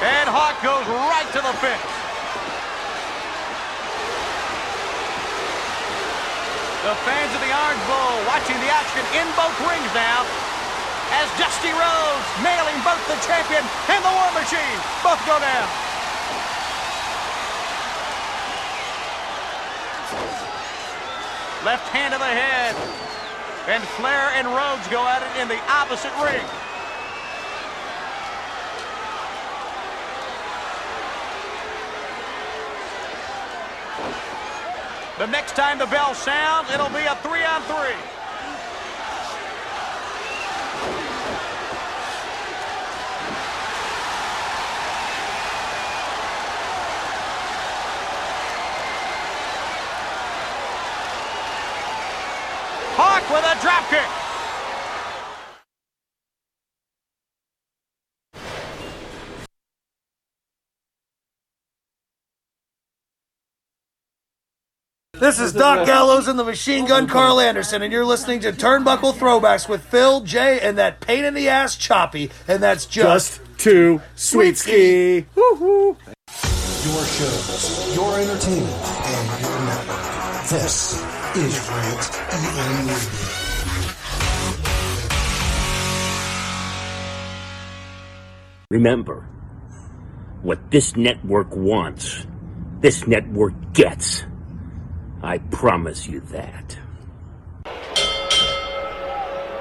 And Hawk goes right to the pin. The fans of the Orange Bowl watching the action in both rings now as Dusty Rhodes nailing both the champion and the War Machine. Both go down. Left hand to the head. And Flair and Rhodes go at it in the opposite ring. The next time the bell sounds, it'll be a three on three. Hawk with a drop kick. This is Doc Gallows and the Machine Gun Karl Anderson, and you're listening to Turnbuckle Throwbacks with Phil, Jay, and that pain in the ass Choppy, and that's just, Just too sweet ski. Woo-hoo. Your shows, your entertainment, and your network. This is Rant EM Radio. Remember, what this network wants, this network gets. I promise you that.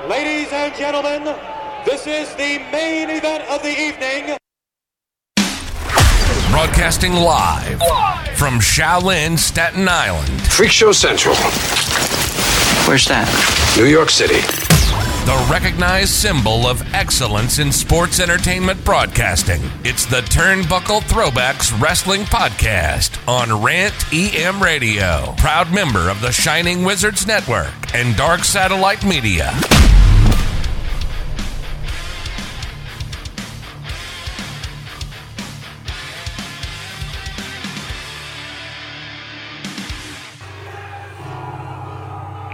Ladies and gentlemen, this is the main event of the evening. Broadcasting live from Shaolin, Staten Island. Freak Show Central, Where's that? New York City. The recognized symbol of excellence in sports entertainment broadcasting. It's the Turnbuckle Throwbacks Wrestling Podcast on Rant EM Radio. Proud member of the Shining Wizards Network and Dark Satellite Media.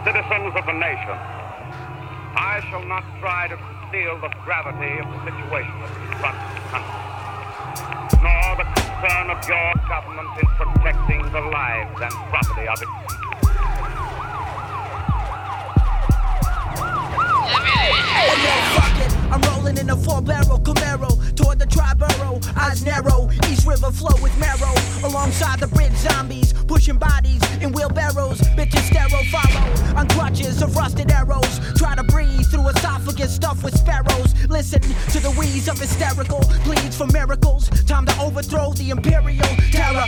Citizens of the nation, I shall not try to conceal the gravity of the situation that confronts the country, nor the concern of your government in protecting the lives and property of its I'm rolling in a four barrel Camaro toward the Triborough. Eyes narrow, East River flow with marrow. Alongside the bridge zombies, pushing bodies in wheelbarrows. Bitches sterile follow on crutches of rusted arrows. Try to breathe through esophagus stuffed with sparrows. Listen to the wheeze of hysterical pleads for miracles. Time to overthrow the imperial terror.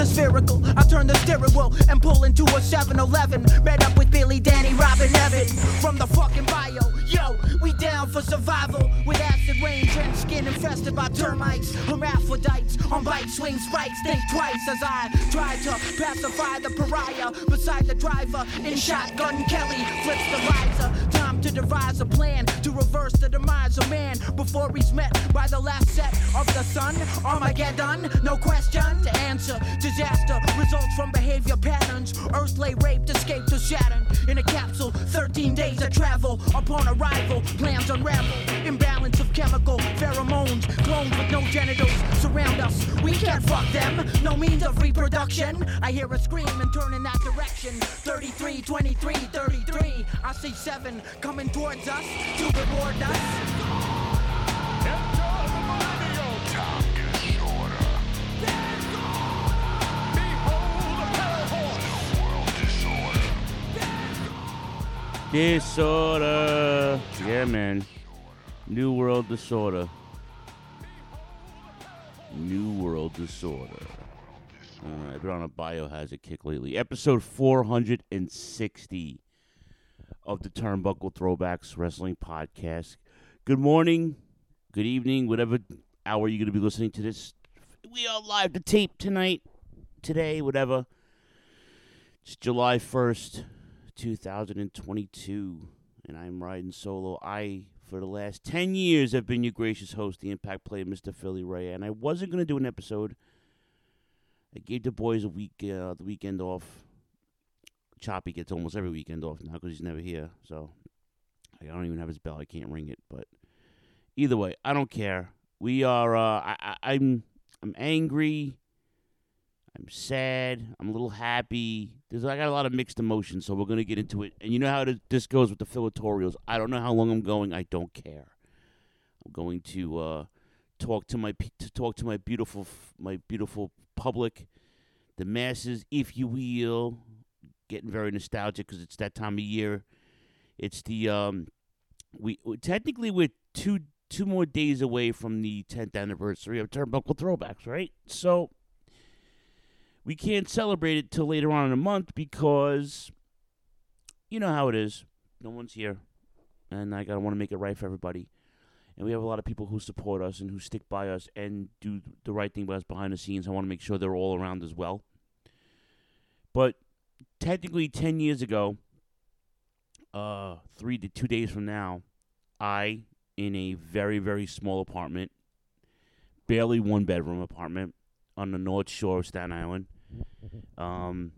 The spherical. I turn the steering wheel and pull into a 7 Eleven. Met up with Billy, Danny, Robin, Evan from the fucking bio. Yo, we down for survival with acid rain, drenched skin infested by termites, hermaphrodites on bike swing spikes. Think twice as I try to pacify the pariah beside the driver in shotgun. Kelly flips the visor. Time to devise a plan to reverse the demise of man before he's met by the last set of the sun. Armageddon, no question to answer. Disaster results from behavior patterns. Earth lay raped, escaped to Saturn in a capsule. 13 days of travel upon arrival. Plans unravel. Imbalance of chemical pheromones. Clones with no genitals surround us. We can't fuck them. No means of reproduction. I hear a scream and turn in that direction. 33, 23, 33. I see seven coming towards us to reward us. Disorder. Yeah, man. New World Disorder. New World Disorder. All right, I've been on a biohazard kick lately. Episode 460 of the Turnbuckle Throwbacks Wrestling Podcast. Good morning, good evening, whatever hour you're going to be listening to this. We are live to tape tonight, today, whatever. It's July 1st, 2022, and I'm riding solo. I, for the last 10 years, I've been your gracious host, the Impact Player, Mr. Philly Ray, and I wasn't going to do an episode. I gave the boys a week, uh, the weekend off. Choppy gets almost every weekend off now because he's never here, so I don't even have his bell. I can't ring it, but either way, I don't care. We are. Uh, I, I, I'm. I'm angry. I'm sad. I'm a little happy. There's. I got a lot of mixed emotions, so we're gonna get into it. And you know how this goes with the Philatorials. I don't know how long I'm going. I don't care. I'm going to uh, talk to my to talk to my beautiful my beautiful public, the masses, if you will. Getting very nostalgic because it's that time of year. It's the um, we- technically we're two two more days away from the 10th anniversary of Turnbuckle Throwbacks, right? So we can't celebrate it till later on in the month because you know how it is. No one's here, and I gotta want to make it right for everybody. And we have a lot of people who support us and who stick by us and do the right thing by us behind the scenes. I want to make sure they're all around as well. But technically, ten years ago, uh, three to two days from now, I, in a very very small apartment, barely one bedroom apartment on the North Shore of Staten Island, um,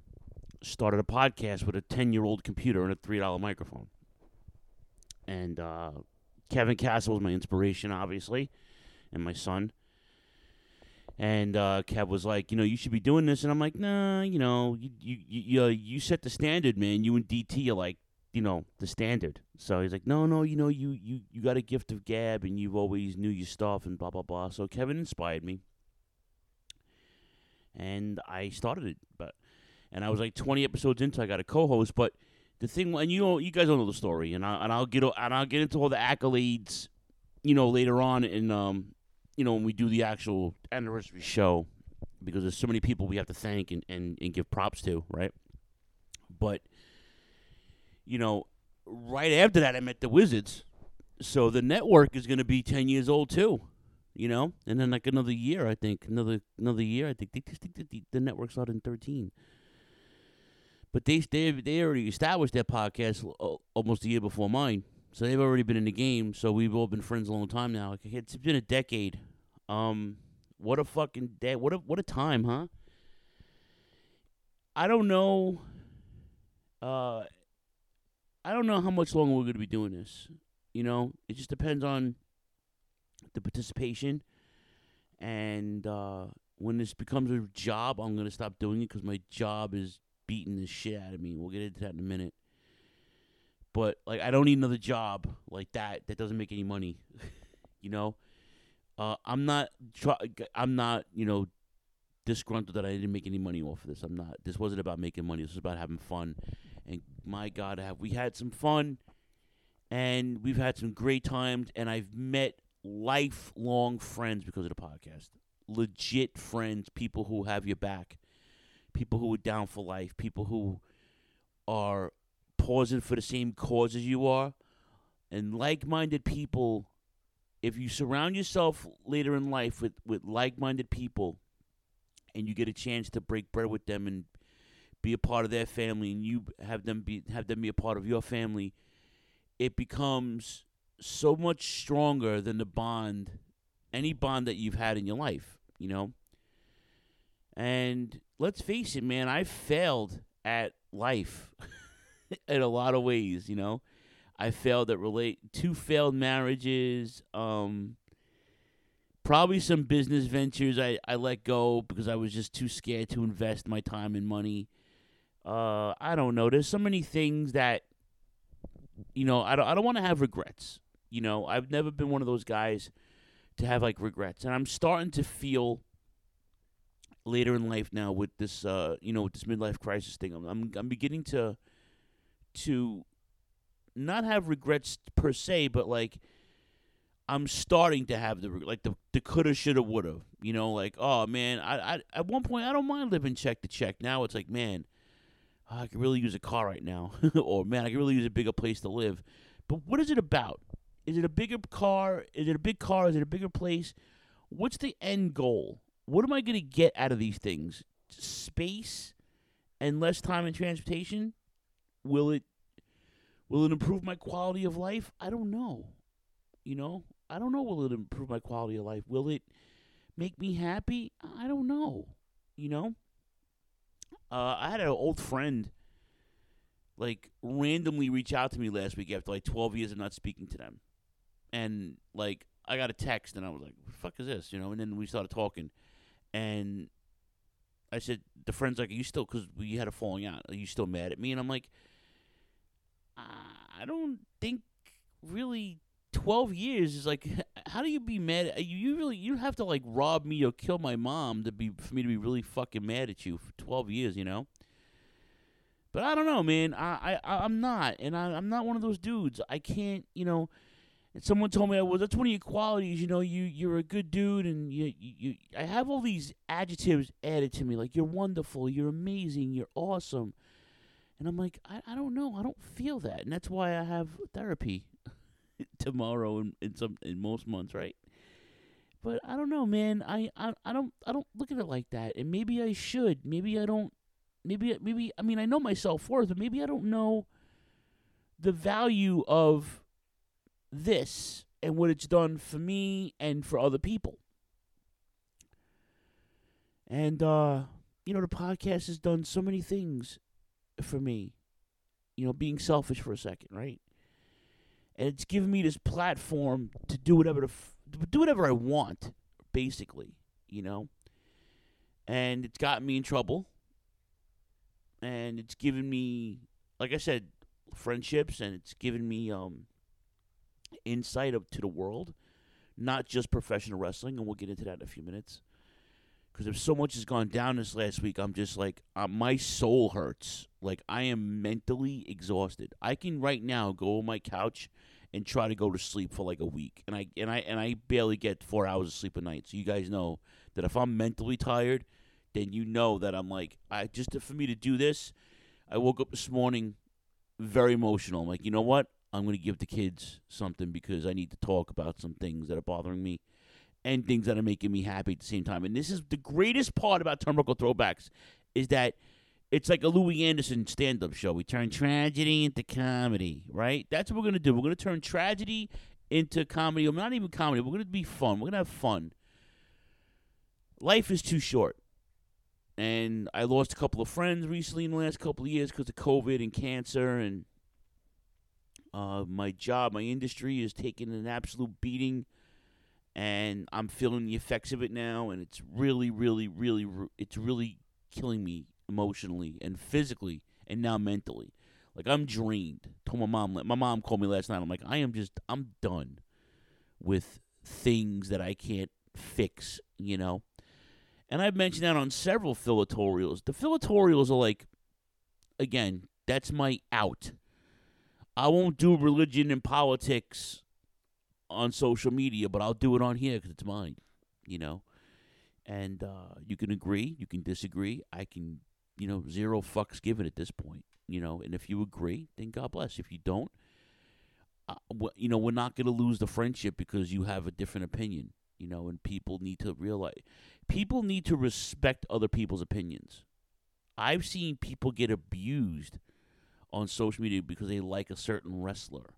started a podcast with a ten year old computer and a three dollar microphone. And uh, Kevin Castle was my inspiration, obviously, and my son. And uh, Kev was like, you know, you should be doing this, and I'm like, nah, you know, you you you you, you set the standard, man. You and DT are like, you know, the standard. So he's like, no, no, you know, you you you got a gift of gab, and you've always knew your stuff, and blah blah blah. So Kevin inspired me, and I started it, but and I was like 20 episodes into, I got a co-host, but the thing, and you know, you guys don't know the story, and I and I'll get and I'll get into all the accolades, you know, later on and um, you know, when we do the actual anniversary show, because there's so many people we have to thank and and, and give props to, right? But you know, right after that, I met the Wizards, so the network is going to be 10 years old too. You know, and then like another year, I think another another year. I think they just think that the, the network started in 13. But they they they already established their podcast uh, almost a year before mine, so they've already been in the game. So we've all been friends a long time now. Like, it's been a decade. Um, what a fucking day! What a what a time, huh? I don't know. Uh, I don't know how much longer we're going to be doing this. You know, it just depends on the participation. And uh, when this becomes a job, I'm going to stop doing it because my job is beating the shit out of me. We'll get into that in a minute. But like, I don't need another job like that that doesn't make any money. you know, uh, I'm not. Try- I'm not. You know, disgruntled that I didn't make any money off of this. I'm not. This wasn't about making money. This was about having fun. And my God, have we had some fun? And we've had some great times. And I've met lifelong friends because of the podcast. Legit friends, people who have your back, people who are down for life, people who are pausing for the same cause as you are, and like-minded people. If you surround yourself later in life with with like-minded people, and you get a chance to break bread with them and be a part of their family, and you have them be have them be a part of your family, it becomes so much stronger than the bond, any bond that you've had in your life, you know. And let's face it, man, I failed at life in a lot of ways, you know. I failed at relate two failed marriages, um probably some business ventures I, I let go because I was just too scared to invest my time and money. Uh I don't know. There's so many things that you know, I don't I don't want to have regrets. You know, I've never been one of those guys to have like regrets. And I'm starting to feel later in life now with this uh you know with this midlife crisis thing I'm I'm, I'm beginning to to not have regrets per se but like I'm starting to have the like the the coulda shoulda woulda you know like oh man I, I at one point I don't mind living check to check. Now it's like man I could really use a car right now or man I could really use a bigger place to live. But what is it about is it a bigger car is it a big car is it a bigger place what's the end goal what am I going to get out of these things? Space and less time in transportation? Will it will it improve my quality of life? I don't know. You know, I don't know will it improve my quality of life? Will it make me happy? I don't know. You know? Uh, I had an old friend like randomly reach out to me last week after like 12 years of not speaking to them. And like I got a text and I was like, fuck is this? You know, and then we started talking, and I said, the friend's like, are you still, because we had a falling out, are you still mad at me? And I'm like, I don't think really 12 years is like, how do you be mad? At, you, you really, you have to like rob me or kill my mom to be, for me to be really fucking mad at you for 12 years, you know? But I don't know, man. I, I I'm not, and I, I'm not one of those dudes. I can't, you know. And someone told me, "Well, that's one of your qualities. You know, you you're a good dude, and you you. I have all these adjectives added to me, like you're wonderful, you're amazing, you're awesome, and I'm like, I, I don't know, I don't feel that, and that's why I have therapy tomorrow in, in some in most months, right? But I don't know, man. I, I I don't I don't look at it like that, and maybe I should. Maybe I don't maybe maybe I mean I know my self worth, but maybe I don't know the value of this and what it's done for me and for other people. And uh you know the podcast has done so many things for me. You know, being selfish for a second, right? And it's given me this platform to do whatever the f- to do whatever I want, basically, you know. And it's gotten me in trouble and it's given me, like I said, friendships, and it's given me um, insight of, to the world, not just professional wrestling, and we'll get into that in a few minutes. Because if so much has gone down this last week, I'm just like uh, my soul hurts. Like I am mentally exhausted. I can right now go on my couch and try to go to sleep for like a week, and I and I and I barely get four hours of sleep a night. So you guys know that if I'm mentally tired, then you know that I'm like, I just for me to do this, I woke up this morning very emotional. I'm like, you know what? I'm going to give the kids something because I need to talk about some things that are bothering me and things that are making me happy at the same time. And this is the greatest part about Turnbuckle Throwbacks is that it's like a Louie Anderson stand-up show. We turn tragedy into comedy, right? That's what we're going to do. We're going to turn tragedy into comedy. Or not even comedy. We're going to be fun. We're going to have fun. Life is too short and I lost a couple of friends recently in the last couple of years because of COVID and cancer, and uh, my job, my industry is taking an absolute beating, and I'm feeling the effects of it now, and it's really, really, really, it's really killing me emotionally and physically, and now mentally. Like I'm drained. Told my mom. My mom called me last night. I'm like, I am just, I'm done with things that I can't fix. You know and I've mentioned that on several filatorials. The filatorials are like, again, that's my out. I won't do religion and politics on social media, but I'll do it on here because it's mine, you know. And uh, you can agree, you can disagree. I can, you know, zero fucks given at this point, you know. And if you agree, then God bless. If you don't, uh, you know, we're not going to lose the friendship because you have a different opinion you know, and people need to realize people need to respect other people's opinions. I've seen people get abused on social media because they like a certain wrestler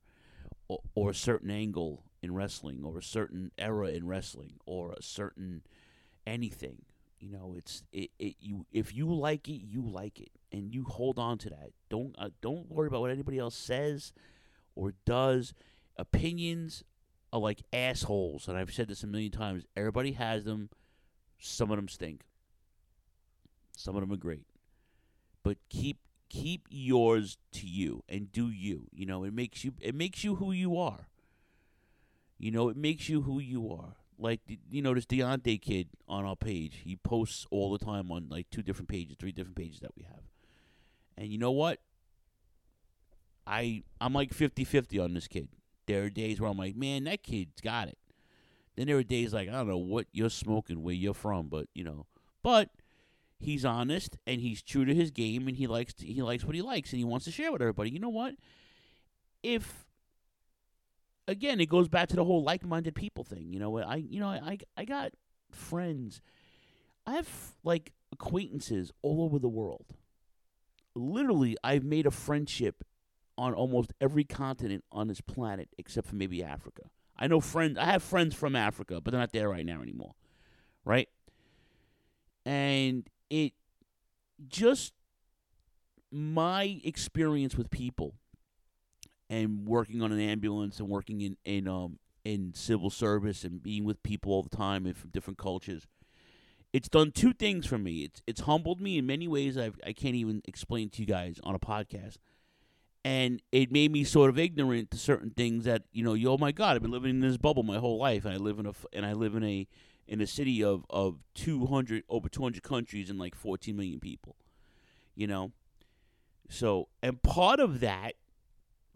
or, or a certain angle in wrestling or a certain era in wrestling or a certain anything. You know, it's it, it you if you like it, you like it and you hold on to that. Don't uh, don't worry about what anybody else says or does. Opinions are like assholes, and I've said this a million times. Everybody has them. Some of them stink. Some of them are great. But keep keep yours to you and do you. You know, it makes you it makes you who you are. You know, it makes you who you are. Like you know, this Deontay kid on our page. He posts all the time on like two different pages, three different pages that we have. And you know what? I I'm like 50-50 on this kid. There are days where I'm like, man, that kid's got it. Then there are days like I don't know what you're smoking, where you're from, but you know, but he's honest and he's true to his game, and he likes to, he likes what he likes, and he wants to share with everybody. You know what? If again, it goes back to the whole like-minded people thing. You know, what? I you know I I got friends. I have like acquaintances all over the world. Literally, I've made a friendship on almost every continent on this planet except for maybe Africa. I know friends. I have friends from Africa, but they're not there right now anymore, right? And it just my experience with people and working on an ambulance and working in in um in civil service and being with people all the time and from different cultures. It's done two things for me. It's it's humbled me in many ways I've, I can't even explain to you guys on a podcast, and it made me sort of ignorant to certain things that you know. You, oh my God, I've been living in this bubble my whole life, and I live in a and I live in a in a city of of two hundred over two hundred countries and like fourteen million people, you know. So and part of that,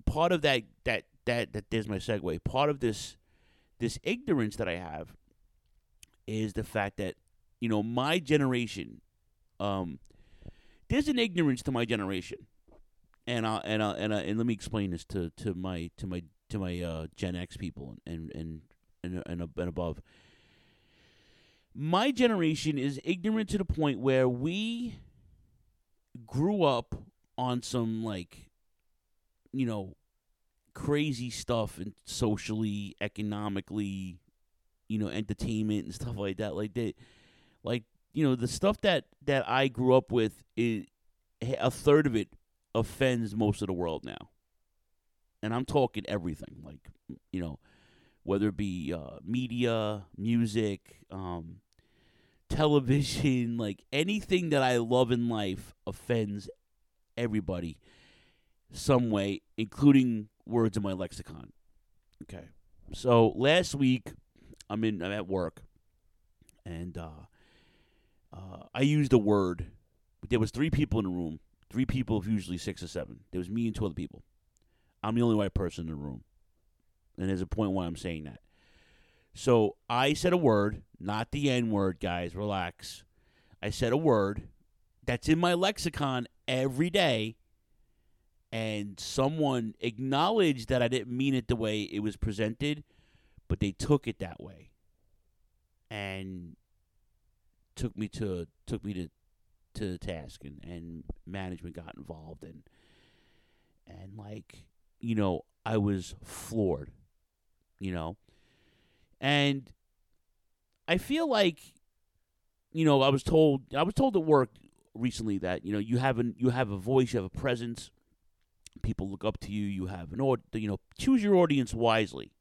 part of that that that that there's my segue. Part of this this ignorance that I have is the fact that you know my generation um there's an ignorance to my generation and I and I, and and let me explain this to, to my to my to my uh, Gen X people and and and and, and above. My generation is ignorant to the point where we grew up on some like you know crazy stuff and socially, economically, you know, entertainment and stuff like that. Like they, like you know, the stuff that that I grew up with is a third of it offends most of the world now, and I'm talking everything. Like you know, whether it be uh, media, music, um, television, like anything that I love in life offends everybody some way, including words in my lexicon. Okay. So last week, I'm in. I'm at work, and uh, uh, I used a word. There was three people in the room. Three people usually six or seven. There was me and two other people. I'm the only white person in the room, and there's a point why I'm saying that. So I said a word, not the N word, guys. Relax. I said a word that's in my lexicon every day and someone acknowledged that I didn't mean it the way it was presented, but they took it that way, and took me to took me to to the task, and, and management got involved, and and like you know I was floored, you know, and I feel like you know I was told I was told at work recently that you know you have an you have a voice, you have a presence people look up to you. You have an or you know choose your audience wisely.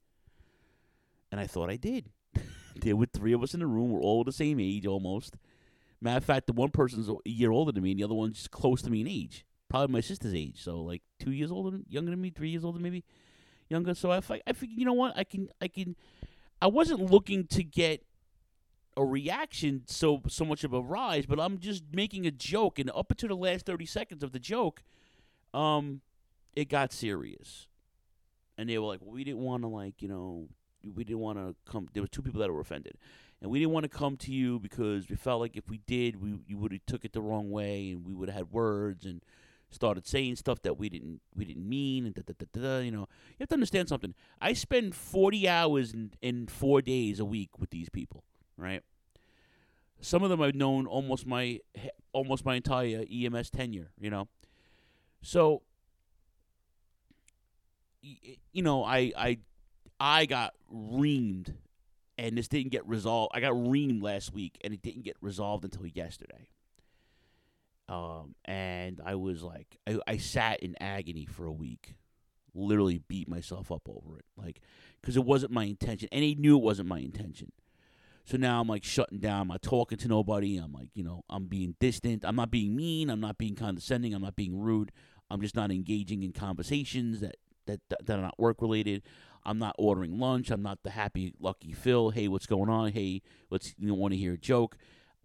And I thought I did. there were three of us in the room. We're all the same age almost. Matter of fact, the one person's a year older than me, and the other one's close to me in age. Probably my sister's age, so like two years older, younger than me, three years older, maybe younger. So I, I figured, you know what, I can, I can. I wasn't looking to get a reaction so so much of a rise, but I'm just making a joke, and up until the last thirty seconds of the joke, um, it got serious, and they were like, well, "We didn't want to like you know." We didn't want to come. There were two people that were offended, and we didn't want to come to you because we felt like if we did, we you would have took it the wrong way, and we would have had words and started saying stuff that we didn't we didn't mean, and da, da, da, you know. You have to understand something. I spend forty hours in, in four days a week with these people, right? Some of them I've known almost my almost my entire EMS tenure, you know. So you know, I I I got reamed, and this didn't get resolved. I got reamed last week, and it didn't get resolved until yesterday. Um, and I was like, I, I sat in agony for a week, literally beat myself up over it, like, because it wasn't my intention, and he knew it wasn't my intention. So now I'm like shutting down. I'm not talking to nobody. I'm like, you know, I'm being distant. I'm not being mean. I'm not being condescending. I'm not being rude. I'm just not engaging in conversations that that that are not work related. I'm not ordering lunch. I'm not the happy lucky Phil. Hey, what's going on? Hey, let's you know, want to hear a joke,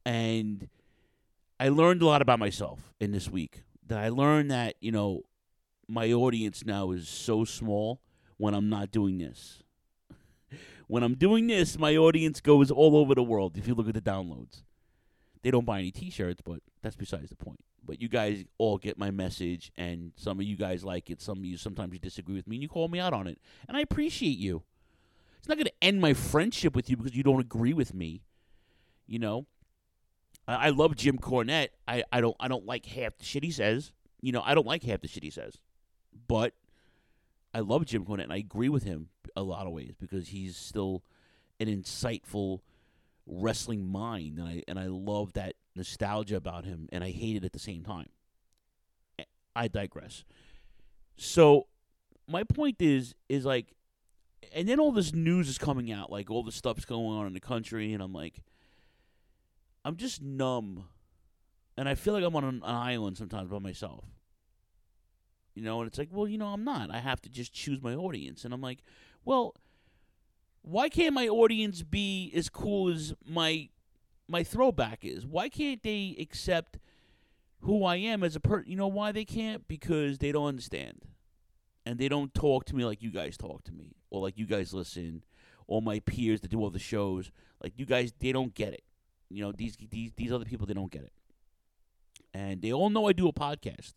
and I learned a lot about myself in this week. That I learned that you know my audience now is so small when I'm not doing this. when I'm doing this, my audience goes all over the world. If you look at the downloads, they don't buy any T-shirts, but that's besides the point but you guys all get my message, and some of you guys like it. Some of you sometimes you disagree with me, and you call me out on it, and I appreciate you. It's not going to end my friendship with you because you don't agree with me. You know, I, love Jim Cornette. I, I don't I don't like half the shit he says. You know, I don't like half the shit he says, but I love Jim Cornette, and I agree with him a lot of ways because he's still an insightful wrestling mind, and I and I love that nostalgia about him, and I hate it at the same time. I digress. So my point is is like and then all this news is coming out, like all the stuff's going on in the country, and I'm like, I'm just numb, and I feel like I'm on an, an island sometimes by myself. You know, and it's like, well, you know, I'm not. I have to just choose my audience, and I'm like, well, why can't my audience be as cool as my my throwback is? Why can't they accept who I am as a person? You know why they can't? Because they don't understand, and they don't talk to me like you guys talk to me, or like you guys listen, or my peers that do all the shows. Like you guys, they don't get it. You know these these these other people, they don't get it, and they all know I do a podcast.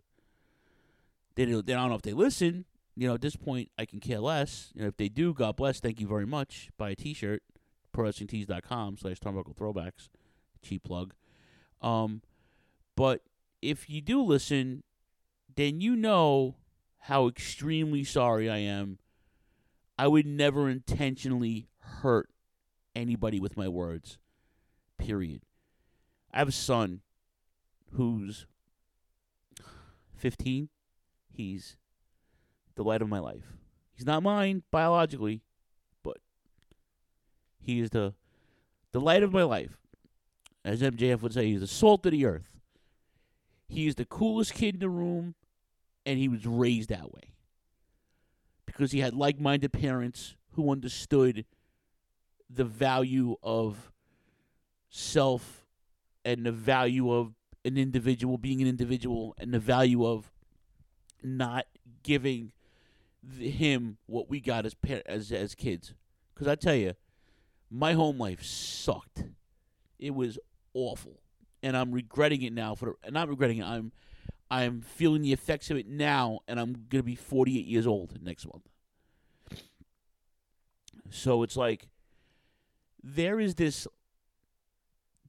They don't, they don't know if they listen. You know, at this point, I can care less. You know, if they do, God bless. Thank you very much. Buy a T-shirt, prowrestlingtees.com slash turnbuckle throwbacks. Cheap plug. Um, but if you do listen, then you know how extremely sorry I am. I would never intentionally hurt anybody with my words. Period. I have a son who's 15. He's the light of my life. He's not mine biologically, but he is the the light of my life. As MJF would say, he's the salt of the earth. He is the coolest kid in the room, and he was raised that way. Because he had like minded parents who understood the value of self and the value of an individual being an individual and the value of not giving him what we got as as as kids. Because I tell you, my home life sucked. It was awful, and I'm regretting it now. For the, not regretting it, I'm I'm feeling the effects of it now, and I'm gonna be 48 years old next month. So it's like there is this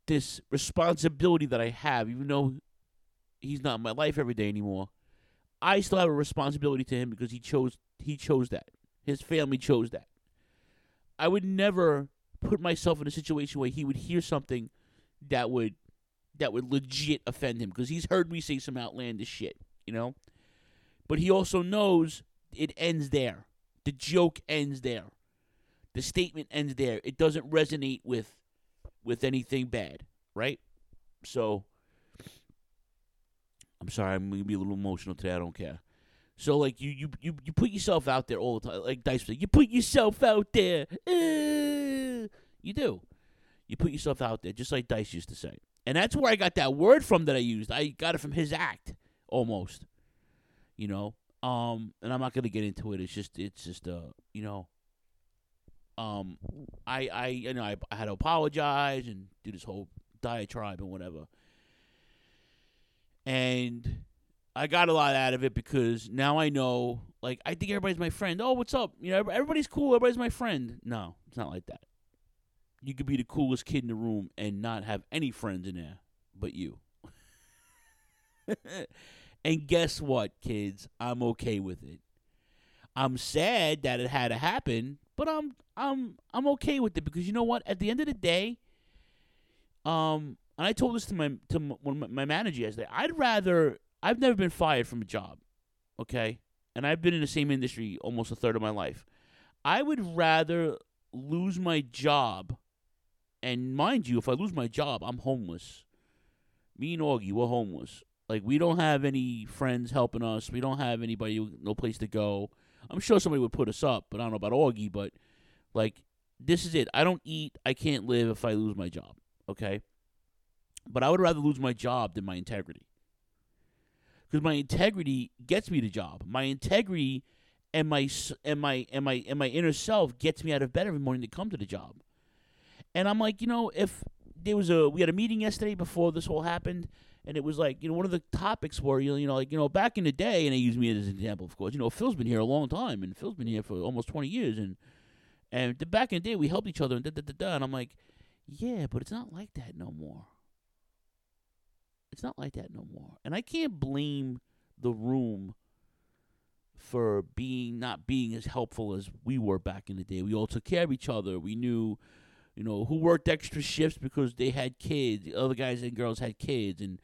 this responsibility that I have, even though he's not in my life every day anymore. I still have a responsibility to him because he chose he chose that. His family chose that. I would never put myself in a situation where he would hear something that would that would legit offend him because he's heard me say some outlandish shit, you know? But he also knows it ends there. The joke ends there. The statement ends there. It doesn't resonate with with anything bad, right? So I'm sorry, I'm gonna be a little emotional today. I don't care. So like you you you, you put yourself out there all the time. Like Dice said, you put yourself out there. Uh, you do. You put yourself out there, just like Dice used to say. And that's where I got that word from that I used. I got it from his act, almost. You know, um, and I'm not gonna get into it. It's just, it's just, uh, you know, um, I, I, you know, I, I had to apologize and do this whole diatribe and whatever. And I got a lot out of it because now I know, like, I think everybody's my friend. Oh, what's up? You know, everybody's cool. Everybody's my friend. No, it's not like that. You could be the coolest kid in the room and not have any friends in there but you. and guess what, kids? I'm okay with it. I'm sad that it had to happen, but I'm I'm I'm okay with it because you know what? At the end of the day, um, and I told this to my to my, my manager yesterday. I'd rather I've never been fired from a job, okay, and I've been in the same industry almost a third of my life. I would rather lose my job, and mind you, if I lose my job, I'm homeless. Me and Augie, we're homeless. Like we don't have any friends helping us. We don't have anybody, no place to go. I'm sure somebody would put us up, but I don't know about Augie. But like, this is it. I don't eat. I can't live if I lose my job. Okay. But I would rather lose my job than my integrity. Because my integrity gets me the job. My integrity and my and my and my and my inner self gets me out of bed every morning to come to the job. And I'm like, you know, if there was a we had a meeting yesterday before this all happened, and it was like, you know, one of the topics were, you know, you know, like, you know, back in the day, and they use me as an example, of course. You know, Phil's been here a long time, and Phil's been here for almost 20 years, and and the, back in the day, we helped each other, and da da da da. And I'm like, yeah, but it's not like that no more. It's not like that no more. And I can't blame the room for being not being as helpful as we were back in the day. We all took care of each other. We knew, you know, who worked extra shifts because they had kids. The other guys and girls had kids, and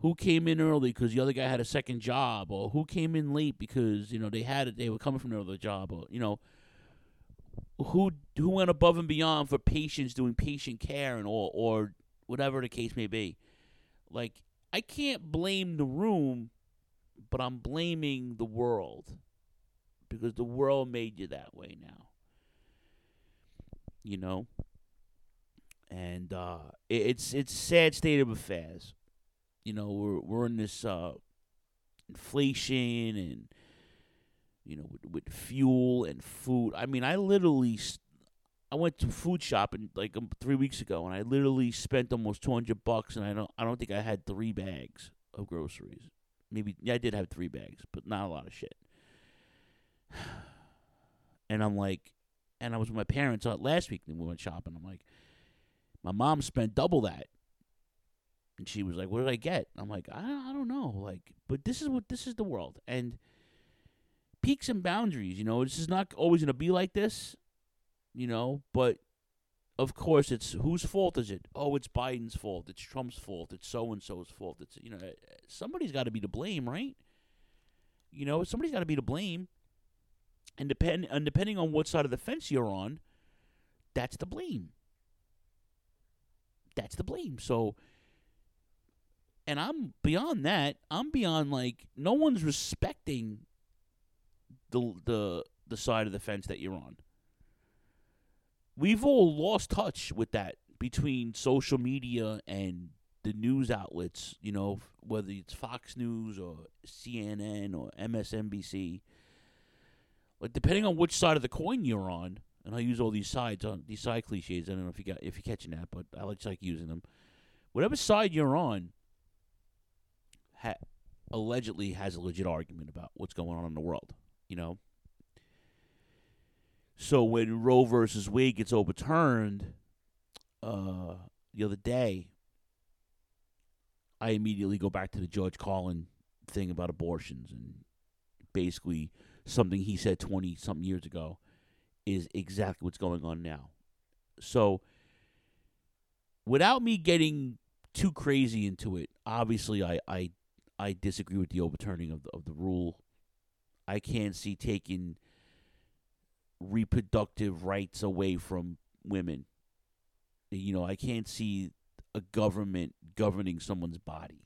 who came in early because the other guy had a second job, or who came in late because you know they had it. They were coming from another job, or you know, who who went above and beyond for patients doing patient care and or or whatever the case may be. Like I can't blame the room, but I'm blaming the world because the world made you that way now. You know, and uh, it, it's it's sad state of affairs. You know, we're we're in this uh, inflation and you know with, with fuel and food. I mean, I literally I went to food shopping like um, three weeks ago, and I literally spent almost two hundred bucks, and I don't I don't think I had three bags of groceries. Maybe yeah, I did have three bags, but not a lot of shit. And I'm like, and I was with my parents uh, last week, and we went shopping. I'm like, my mom spent double that, and she was like, "What did I get?" I'm like, I I don't know, like, but this is what this is the world, and peaks and boundaries. You know, this is not always gonna be like this you know, but of course it's whose fault is it? Oh, it's Biden's fault. It's Trump's fault. It's so and so's fault. It's you know, eh, eh, somebody's got to be to blame, right? You know, somebody's got to be to blame. And depend and depending on what side of the fence you're on, that's the blame. That's the blame. So and I'm beyond that. I'm beyond like no one's respecting the the the side of the fence that you're on we've all lost touch with that between social media and the news outlets, you know, whether it's Fox News or CNN or MSNBC. Like depending on which side of the coin you're on, and I use all these sides on these side cliches. I don't know if you got if you're catching that, but I like like using them. Whatever side you're on, ha- allegedly has a legit argument about what's going on in the world. You know, so when Roe versus Wade gets overturned uh, the other day, I immediately go back to the George Carlin thing about abortions and basically something he said 20 something years ago is exactly what's going on now. So without me getting too crazy into it, obviously I I, I disagree with the overturning of the, of the rule. I can't see taking reproductive rights away from women. You know, I can't see a government governing someone's body,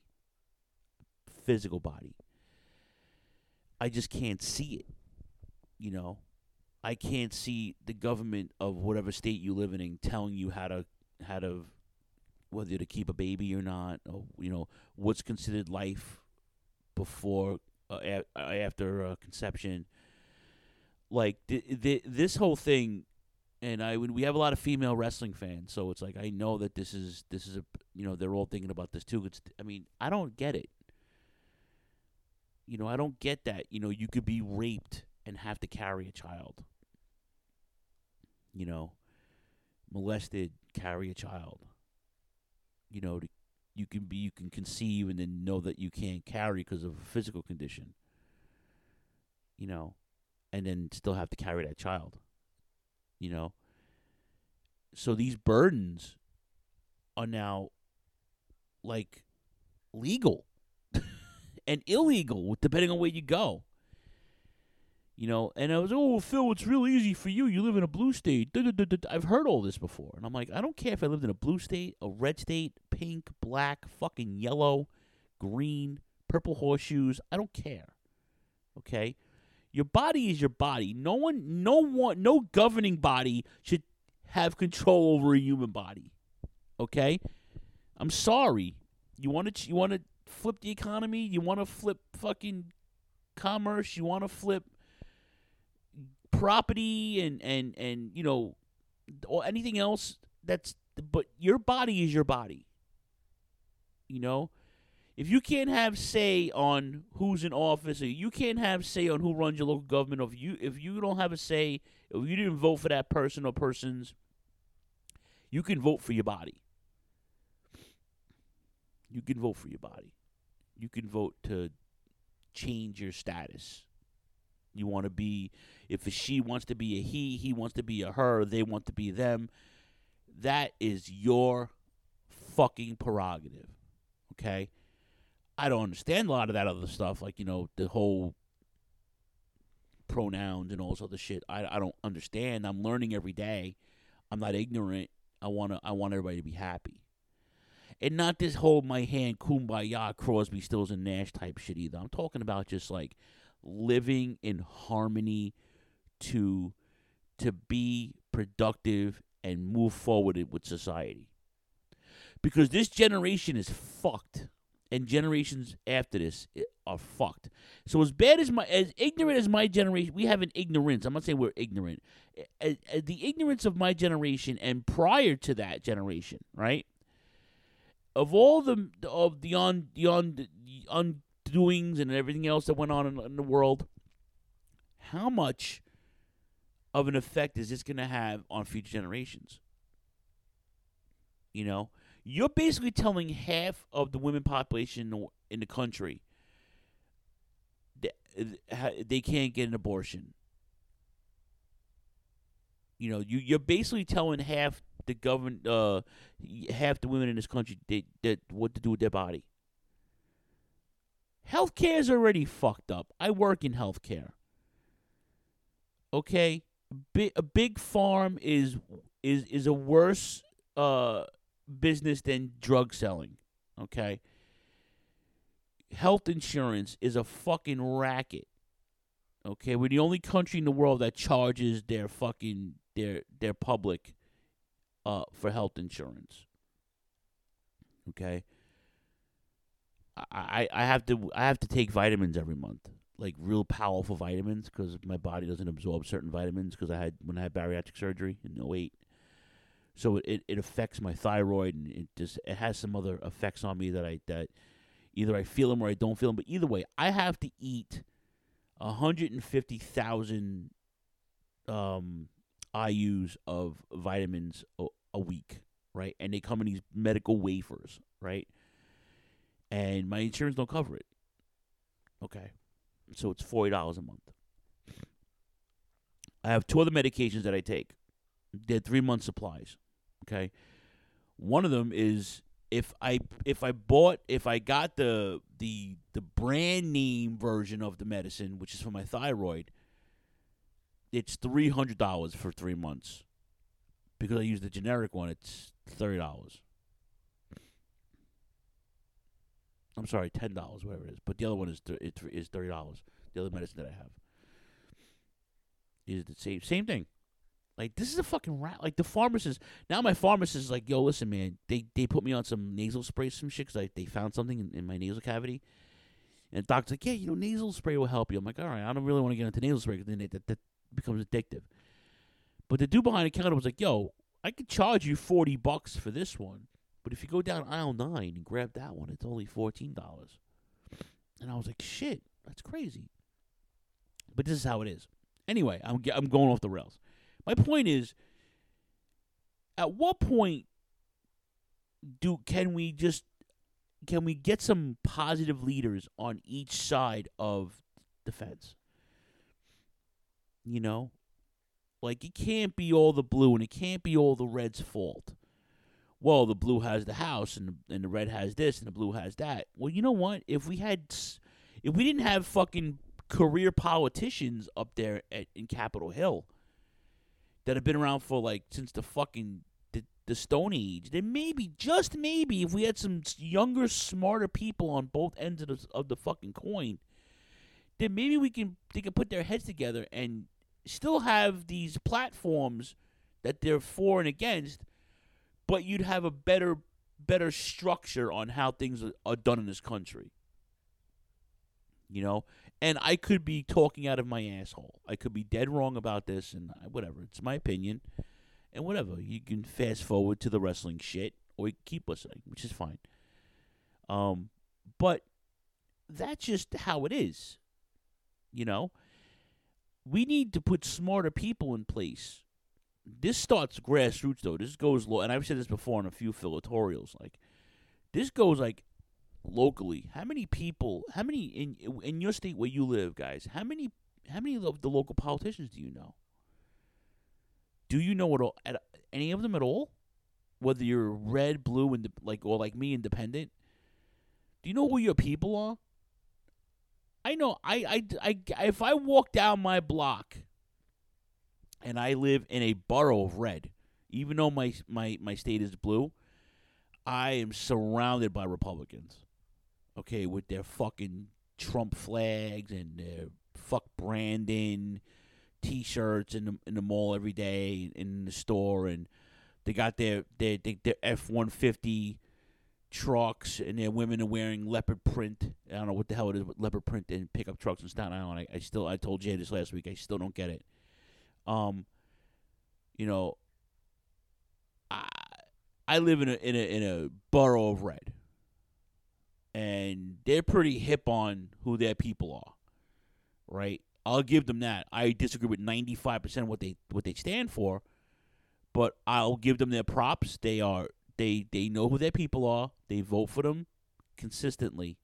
physical body. I just can't see it. You know, I can't see the government of whatever state you live in telling you how to how to whether to keep a baby or not, or you know what's considered life before uh, a- after uh, conception like th- th- this whole thing and I we have a lot of female wrestling fans, so it's like I know that this is this is a you know they're all thinking about this too. It's I mean I don't get it. You know I don't get that. You know you could be raped and have to carry a child. You know, molested, carry a child. You know, to, you can be you can conceive and then know that you can't carry because of a physical condition. You know, and then still have to carry that child. You know? So these burdens are now like legal and illegal depending on where you go. You know, and I was, oh, Phil, it's real easy for you. You live in a blue state. I've heard all this before. And I'm like, I don't care if I lived in a blue state, a red state, pink, black, fucking yellow, green, purple horseshoes. I don't care. Okay? Your body is your body. No one, no one, no governing body should have control over a human body. Okay, I'm sorry. You want to, you want to flip the economy. You want to flip fucking commerce. You want to flip property and and and you know, or anything else. That's but your body is your body. You know, if you can't have say on who's in office, or you can't have say on who runs your local government, or if you if you don't have a say, if you didn't vote for that person or persons, you can vote for your body. You can vote for your body. You can vote to change your status. You want to be, if she wants to be a he, he wants to be a her, they want to be them. That is your fucking prerogative. Okay? I don't understand a lot of that other stuff, like, you know, the whole pronouns and all this other shit. I I don't understand. I'm learning every day. I'm not ignorant. I wanna I want everybody to be happy. And not this hold my hand, kumbaya, Crosby, Stills, and Nash type shit either. I'm talking about just like living in harmony to to be productive and move forward with society. Because this generation is fucked, and generations after this are fucked. So as bad as my, as ignorant as my generation, we have an ignorance. I'm not saying we're ignorant. Uh, uh, the ignorance of my generation and prior to that generation, right? Of all the of the on the on the undoings and everything else that went on in, in the world, how much of an effect is this going to have on future generations? You know, you're basically telling half of the women population in the, country that uh, they can't get an abortion. You know, you you're basically telling half the government, uh, half the women in this country they, that what to do with their body. Healthcare is already fucked up. I work in healthcare. Okay, A big farm is is is a worse uh business than drug selling. Okay, health insurance is a fucking racket. Okay, we're the only country in the world that charges their fucking their their public uh for health insurance. Okay. I, I I have to I have to take vitamins every month, like real powerful vitamins, because my body doesn't absorb certain vitamins. Because I had when I had bariatric surgery in 08. so it, it, affects my thyroid and it just it has some other effects on me that I that either I feel them or I don't feel them. But either way, I have to eat hundred and fifty thousand um, IU's of vitamins a, a week, right? And they come in these medical wafers, right? And my insurance don't cover it. Okay, so it's forty dollars a month. I have two other medications that I take. They're three month supplies. Okay, one of them is if I if I bought if I got the the the brand name version of the medicine, which is for my thyroid, it's three hundred dollars for three months. Because I use the generic one, it's thirty dollars. I'm sorry, ten dollars, whatever it is. But the other one is th- is thirty dollars. The other medicine that I have is the same same thing. Like this is a fucking rat. Like the pharmacist now, my pharmacist is like, "Yo, listen, man. They they put me on some nasal spray, some shit, because they found something in, in my nasal cavity." And the doctor's like, "Yeah, you know, nasal spray will help you." I'm like, "All right, I don't really want to get into nasal spray because then it, that, that becomes addictive." But the dude behind the counter was like, "Yo, I could charge you forty bucks for this one, but if you go down aisle nine and grab that one, it's only fourteen dollars." And I was like, "Shit, that's crazy." But this is how it is. Anyway, I'm I'm going off the rails. My point is, at what point do can we just can we get some positive leaders on each side of the fence? You know, like it can't be all the blue and it can't be all the red's fault. Well, the blue has the house and the, and the red has this and the blue has that. Well, you know what? If we had, if we didn't have fucking career politicians up there at, in Capitol Hill that have been around for like since the fucking the, the Stone Age, then maybe just maybe if we had some younger, smarter people on both ends of the, of the fucking coin, then maybe we can they can put their heads together and still have these platforms that they're for and against, but you'd have a better better structure on how things are, done in this country. You know, and I could be talking out of my asshole. I could be dead wrong about this, and whatever. It's my opinion, and whatever. You can fast forward to the wrestling shit, or keep listening, which is fine. Um, but that's just how it is. You know, we need to put smarter people in place. This starts grassroots, though. This goes low, and I've said this before in a few filatorials. Like, this goes like locally. How many people? How many in in your state where you live, guys? How many? How many of the local politicians do you know? Do you know at all? At any of them at all? Whether you're red, blue, and like or like me, independent. Do you know who your people are? I know. I, I, I, if I walk down my block and I live in a borough of red, even though my my my state is blue, I am surrounded by Republicans. Okay, with their fucking Trump flags and their fuck Brandon T-shirts in the in the mall every day in the store, and they got their their their F one fifty trucks, and their women are wearing leopard print. I don't know what the hell it is with leopard print and pickup trucks in Staten Island. I, I still I told Jay this last week. I still don't get it. Um, you know, I I live in a in a in a borough of red, and they're pretty hip on who their people are, right? I'll give them that. I disagree with ninety five percent of what they what they stand for, but I'll give them their props. They are they they know who their people are. They vote for them consistently,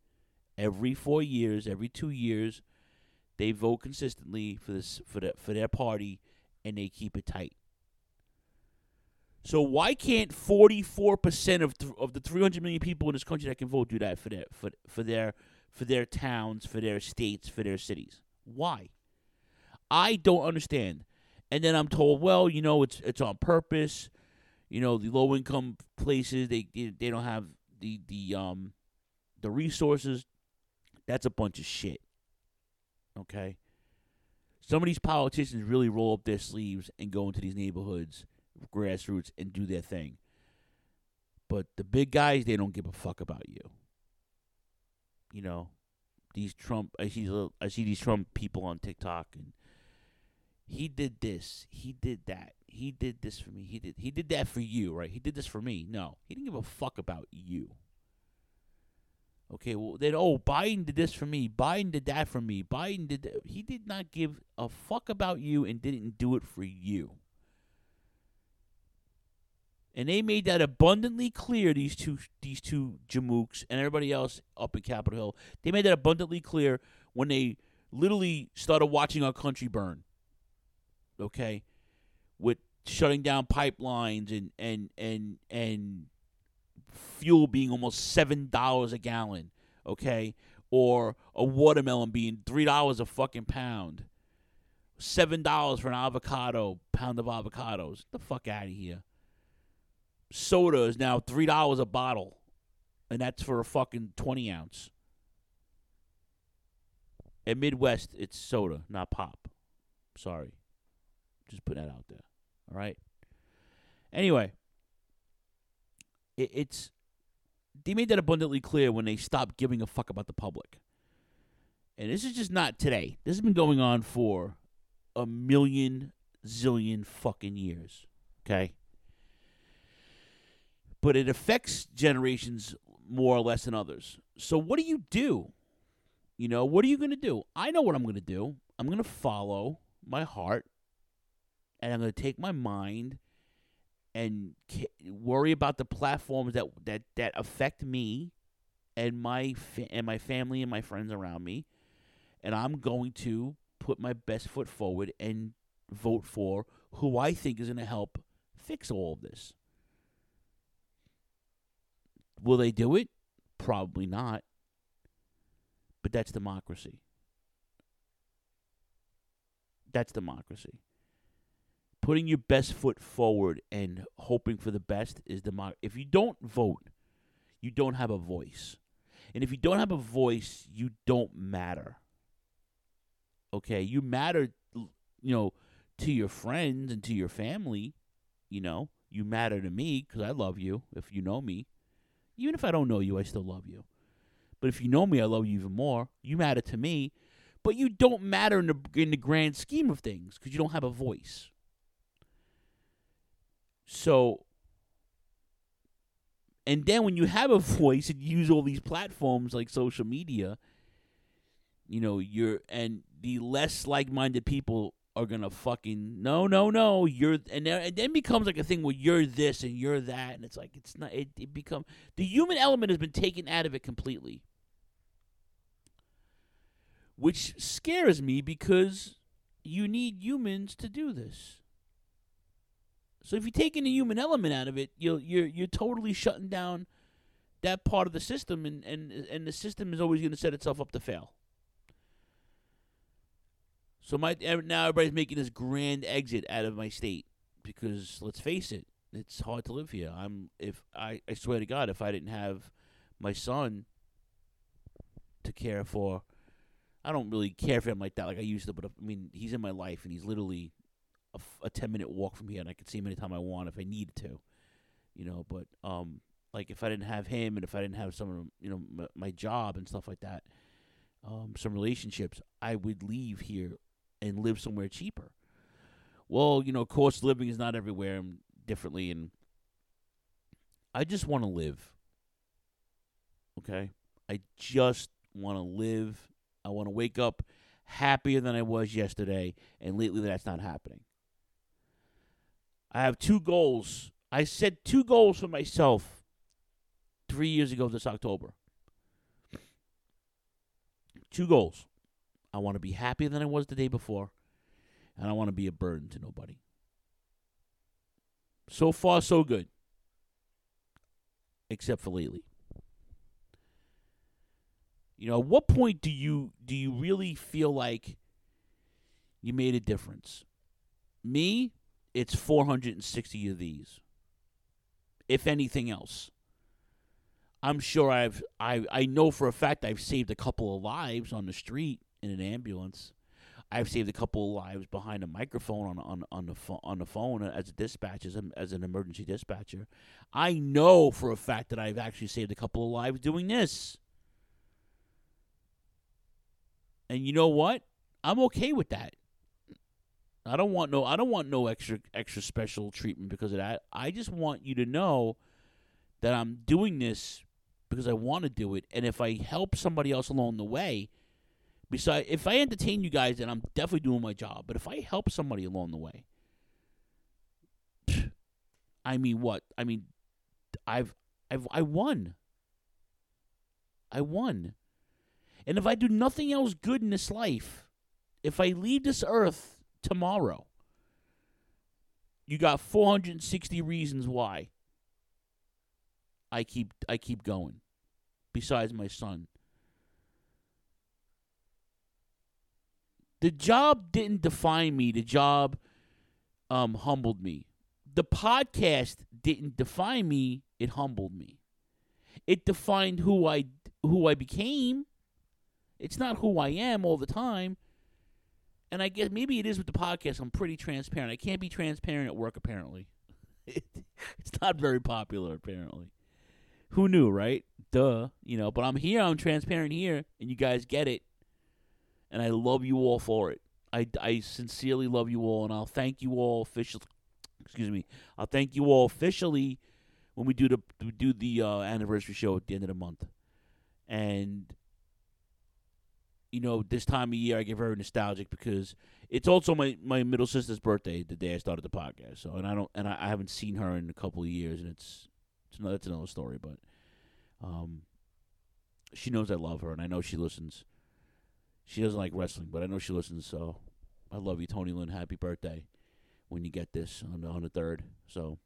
every four years, every two years. They vote consistently for this for the, for their party, and they keep it tight. So why can't forty four percent of th- of the three hundred million people in this country that can vote do that for their for for their for their towns, for their states, for their cities? Why? I don't understand. And then I'm told, well, you know, it's it's on purpose. You know, the low income places they they don't have the the um the resources. That's a bunch of shit. Okay. Some of these politicians really roll up their sleeves and go into these neighborhoods, grassroots, and do their thing. But the big guys, they don't give a fuck about you. You know, these Trump. I see. I see these Trump people on TikTok, and he did this. He did that. He did this for me. He did. He did that for you, right? He did this for me. No, he didn't give a fuck about you. Okay, well then, oh, Biden did this for me. Biden did that for me. Biden did. That. He did not give a fuck about you and didn't do it for you. And they made that abundantly clear. These two, these two Jamooks and everybody else up in Capitol Hill. They made that abundantly clear when they literally started watching our country burn. Okay, with shutting down pipelines and and and and fuel being almost seven dollars a gallon, okay, or a watermelon being three dollars a fucking pound, seven dollars for an avocado pound of avocados. Get the fuck out of here. Soda is now three dollars a bottle, and that's for a fucking twenty ounce. At Midwest, it's soda, not pop. Sorry. Just putting that out there. All right. Anyway, it, it's they made that abundantly clear when they stopped giving a fuck about the public. And this is just not today. This has been going on for a million zillion fucking years. Okay? But it affects generations more or less than others. So what do you do? You know, what are you going to do? I know what I'm going to do. I'm going to follow my heart and I'm going to take my mind and worry about the platforms that that that affect me and my fa- and my family and my friends around me and I'm going to put my best foot forward and vote for who I think is going to help fix all of this. Will they do it? Probably not. But that's democracy. That's democracy putting your best foot forward and hoping for the best is the if you don't vote you don't have a voice. And if you don't have a voice you don't matter. Okay? You matter you know to your friends and to your family you know? You matter to me because i love you if you know me. Even if i don't know you i still love you. But if you know me i love you even more. You matter to me. But you don't matter in the, in the grand scheme of things because you don't have a voice so, and then when you have a voice and use all these platforms like social media, you know, you're, and the less like minded people are gonna fucking no no no you're and then, and then becomes like a thing where you're this and you're that and it's like it's not it, it become the human element has been taken out of it completely. Which scares me because you need humans to do this so if you're taking the human element out of it, you're you're you're totally shutting down that part of the system, and and and the system is always going to set itself up to fail. So my now everybody's making this grand exit out of my state because let's face it, it's hard to live here. I'm if I I swear to God, if I didn't have my son to care for, I don't really care for him like that like I used to. But I mean, he's in my life and he's literally a, a ten minute walk from here, and I can see him anytime I want if I needed to, you know. But um, like if I didn't have him and if I didn't have some of you know m- my job and stuff like that, um, some relationships, I would leave here and live somewhere cheaper. Well, you know, of living is not everywhere and differently, and I just want to live. Okay, I just want to live. I want to wake up happier than I was yesterday, and lately that's not happening. I have two goals. I set two goals for myself three years ago this October. Two goals. I want to be happier than I was the day before, and I want to be a burden to nobody. So far, so good. Except for lately. You know, at what point do you do you really feel like you made a difference? Me, it's 460 of these. If anything else. I'm sure I've I I know for a fact I've saved a couple of lives on the street in an ambulance. I've saved a couple of lives behind a microphone on on on the phone, on the phone as a dispatch as, a, as an emergency dispatcher. I know for a fact that I've actually saved a couple of lives doing this. And you know what? I'm okay with that. I don't want no I don't want no extra extra special treatment because of that. I just want you to know that I'm doing this because I want to do it and if I help somebody else along the way, besides if I entertain you guys then I'm definitely doing my job, but if I help somebody along the way, I mean what? I mean I've I've I won. I won. And if I do nothing else good in this life, if I leave this earth tomorrow, you got 460 reasons why I keep I keep going. Besides my son. The job didn't define me. The job um, humbled me. The podcast didn't define me. It humbled me. It defined who I who I became. It's not who I am all the time. And I guess maybe it is with the podcast. I'm pretty transparent. I can't be transparent at work, apparently. it's not very popular, apparently. Who knew, right? Duh. You know, but I'm here. I'm transparent here, and you guys get it. And I love you all for it. I, I sincerely love you all, and I'll thank you all officially. Excuse me. I'll thank you all officially when we do the do the uh, anniversary show at the end of the month. And you know, this time of year I get very nostalgic because it's also my, my middle sister's birthday the day I started the podcast. So and I don't and I, I haven't seen her in a couple of years and it's it's another, that's another story, but um she knows I love her and I know she listens. She doesn't like wrestling, but I know she listens, so I love you, Tony Lynn. Happy birthday when you get this on the on the third. So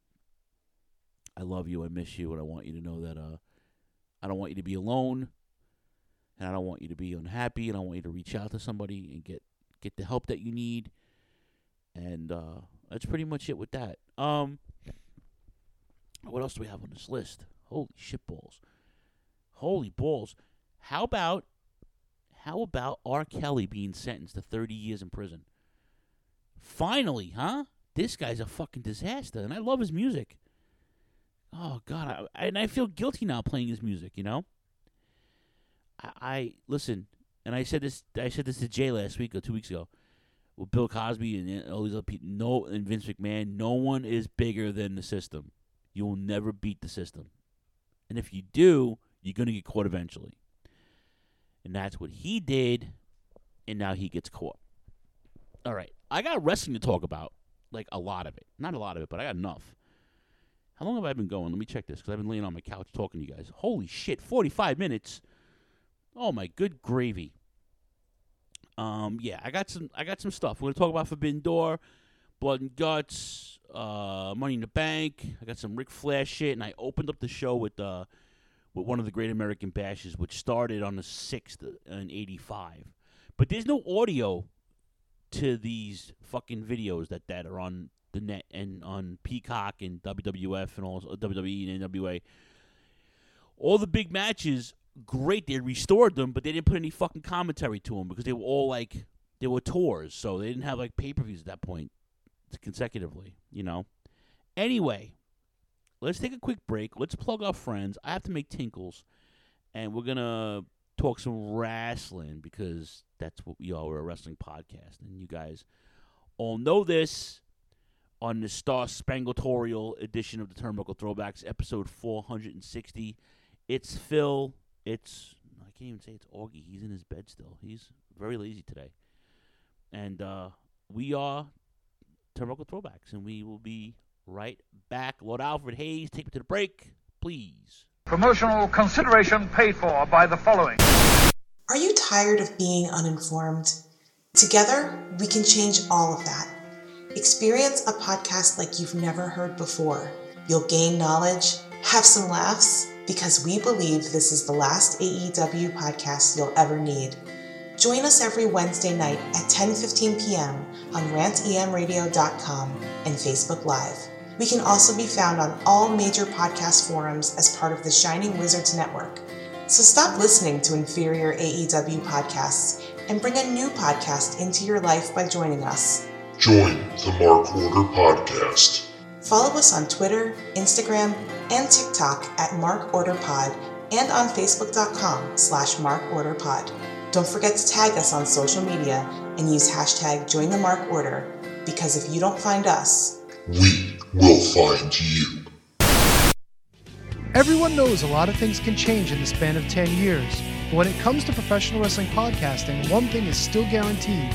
I love you, I miss you, and I want you to know that uh I don't want you to be alone and I don't want you to be unhappy, and I want you to reach out to somebody and get get the help that you need. And uh, that's pretty much it with that. Um, what else do we have on this list? Holy shit balls! Holy balls! How about how about R. Kelly being sentenced to 30 years in prison? Finally, huh? This guy's a fucking disaster, and I love his music. Oh God, I, and I feel guilty now playing his music. You know. I, I listen, and I said this. I said this to Jay last week or two weeks ago. With Bill Cosby and all these other people, no, and Vince McMahon, no one is bigger than the system. You will never beat the system, and if you do, you're gonna get caught eventually. And that's what he did, and now he gets caught. All right, I got wrestling to talk about, like a lot of it. Not a lot of it, but I got enough. How long have I been going? Let me check this because I've been laying on my couch talking to you guys. Holy shit, 45 minutes. Oh my good gravy. Um, yeah, I got some. I got some stuff. We're gonna talk about Forbidden Door, Blood and Guts, uh, Money in the Bank. I got some Ric Flair shit, and I opened up the show with uh, with one of the Great American Bashes, which started on the sixth in '85. But there's no audio to these fucking videos that that are on the net and on Peacock and WWF and all WWE and NWA. All the big matches, great. They restored them, but they didn't put any fucking commentary to them because they were all like they were tours, so they didn't have like pay per views at that point consecutively. You know. Anyway, let's take a quick break. Let's plug our friends. I have to make tinkles, and we're gonna talk some wrestling because that's what we are. We're a wrestling podcast, and you guys all know this on the Star Spangletorial edition of the Turnbuckle Throwbacks, episode 460. It's Phil. It's I can't even say it's Augie. He's in his bed still. He's very lazy today, and uh, we are Turnbuckle Throwbacks, and we will be right back. Lord Alfred Hayes, take me to the break, please. Promotional consideration paid for by the following. Are you tired of being uninformed? Together, we can change all of that. Experience a podcast like you've never heard before. You'll gain knowledge, have some laughs, because we believe this is the last AEW podcast you'll ever need. Join us every Wednesday night at 10:15 p.m. on rantemradio.com and Facebook Live. We can also be found on all major podcast forums as part of the Shining Wizards Network. So stop listening to inferior AEW podcasts and bring a new podcast into your life by joining us. Join the Mark Order Podcast. Follow us on Twitter, Instagram, and TikTok at Mark Order Pod and on Facebook.com slash Mark Order Pod. Don't forget to tag us on social media and use hashtag Join the Mark Order because if you don't find us, we will find you. Everyone knows a lot of things can change in the span of 10 years. But when it comes to professional wrestling podcasting, one thing is still guaranteed.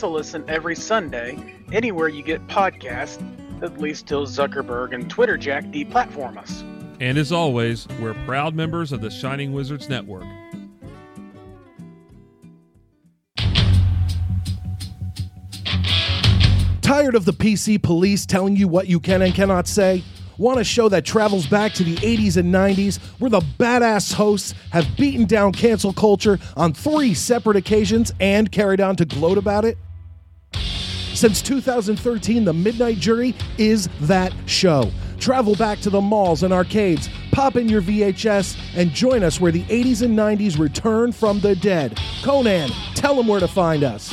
a listen every Sunday, anywhere you get podcasts, at least till Zuckerberg and Twitter Jack deplatform us. And as always, we're proud members of the Shining Wizards Network. Tired of the PC police telling you what you can and cannot say? Want a show that travels back to the 80s and 90s where the badass hosts have beaten down cancel culture on three separate occasions and carried on to gloat about it? Since 2013, The Midnight Jury is that show. Travel back to the malls and arcades, pop in your VHS, and join us where the 80s and 90s return from the dead. Conan, tell them where to find us.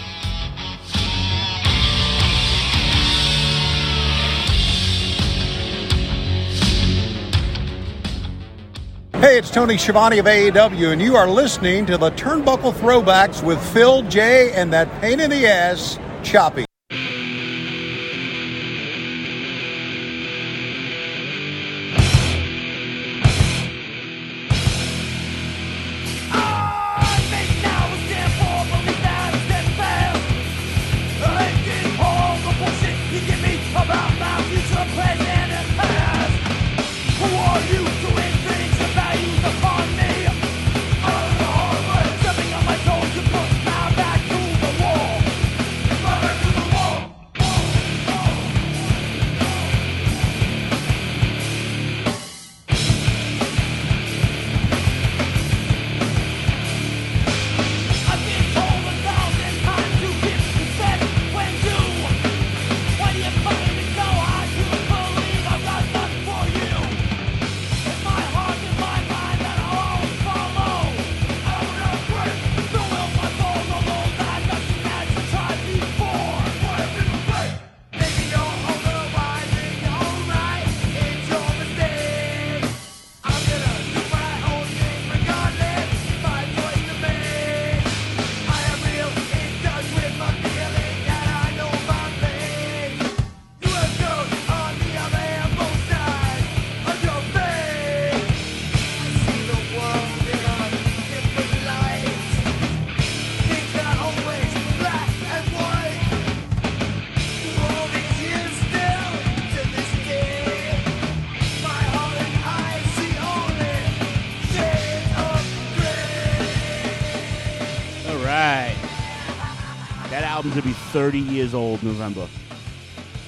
Hey, it's Tony Schiavone of AEW, and you are listening to the Turnbuckle Throwbacks with Phil J and that pain in the ass, Choppy. 30 years old November.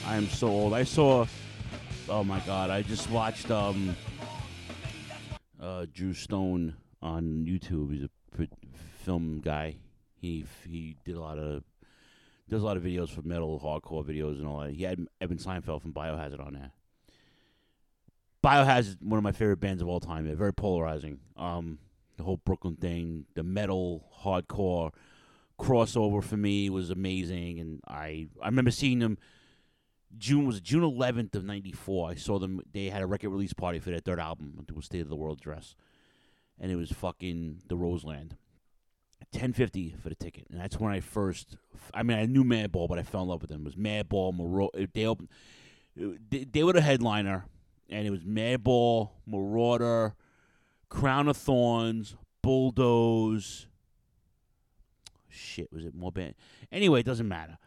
I am so old. I saw. Oh my god! I just watched um, uh, Drew Stone on YouTube. He's a film guy. He he did a lot of does a lot of videos for metal, hardcore videos, and all that. He had Evan Seinfeld from Biohazard on there. Biohazard one of my favorite bands of all time. They're very polarizing. Um, the whole Brooklyn thing, the metal, hardcore crossover for me was amazing, and I I remember seeing them. June was June 11th of '94. I saw them. They had a record release party for their third album. It was State of the World Address, and it was fucking the Roseland. 1050 for the ticket, and that's when I first. I mean, I knew Madball, but I fell in love with them. It was Madball, Marauder. Uh, they opened. They, they were the headliner, and it was Madball, Marauder, Crown of Thornz, Bulldoze. Shit, was it more band? Anyway, it doesn't matter.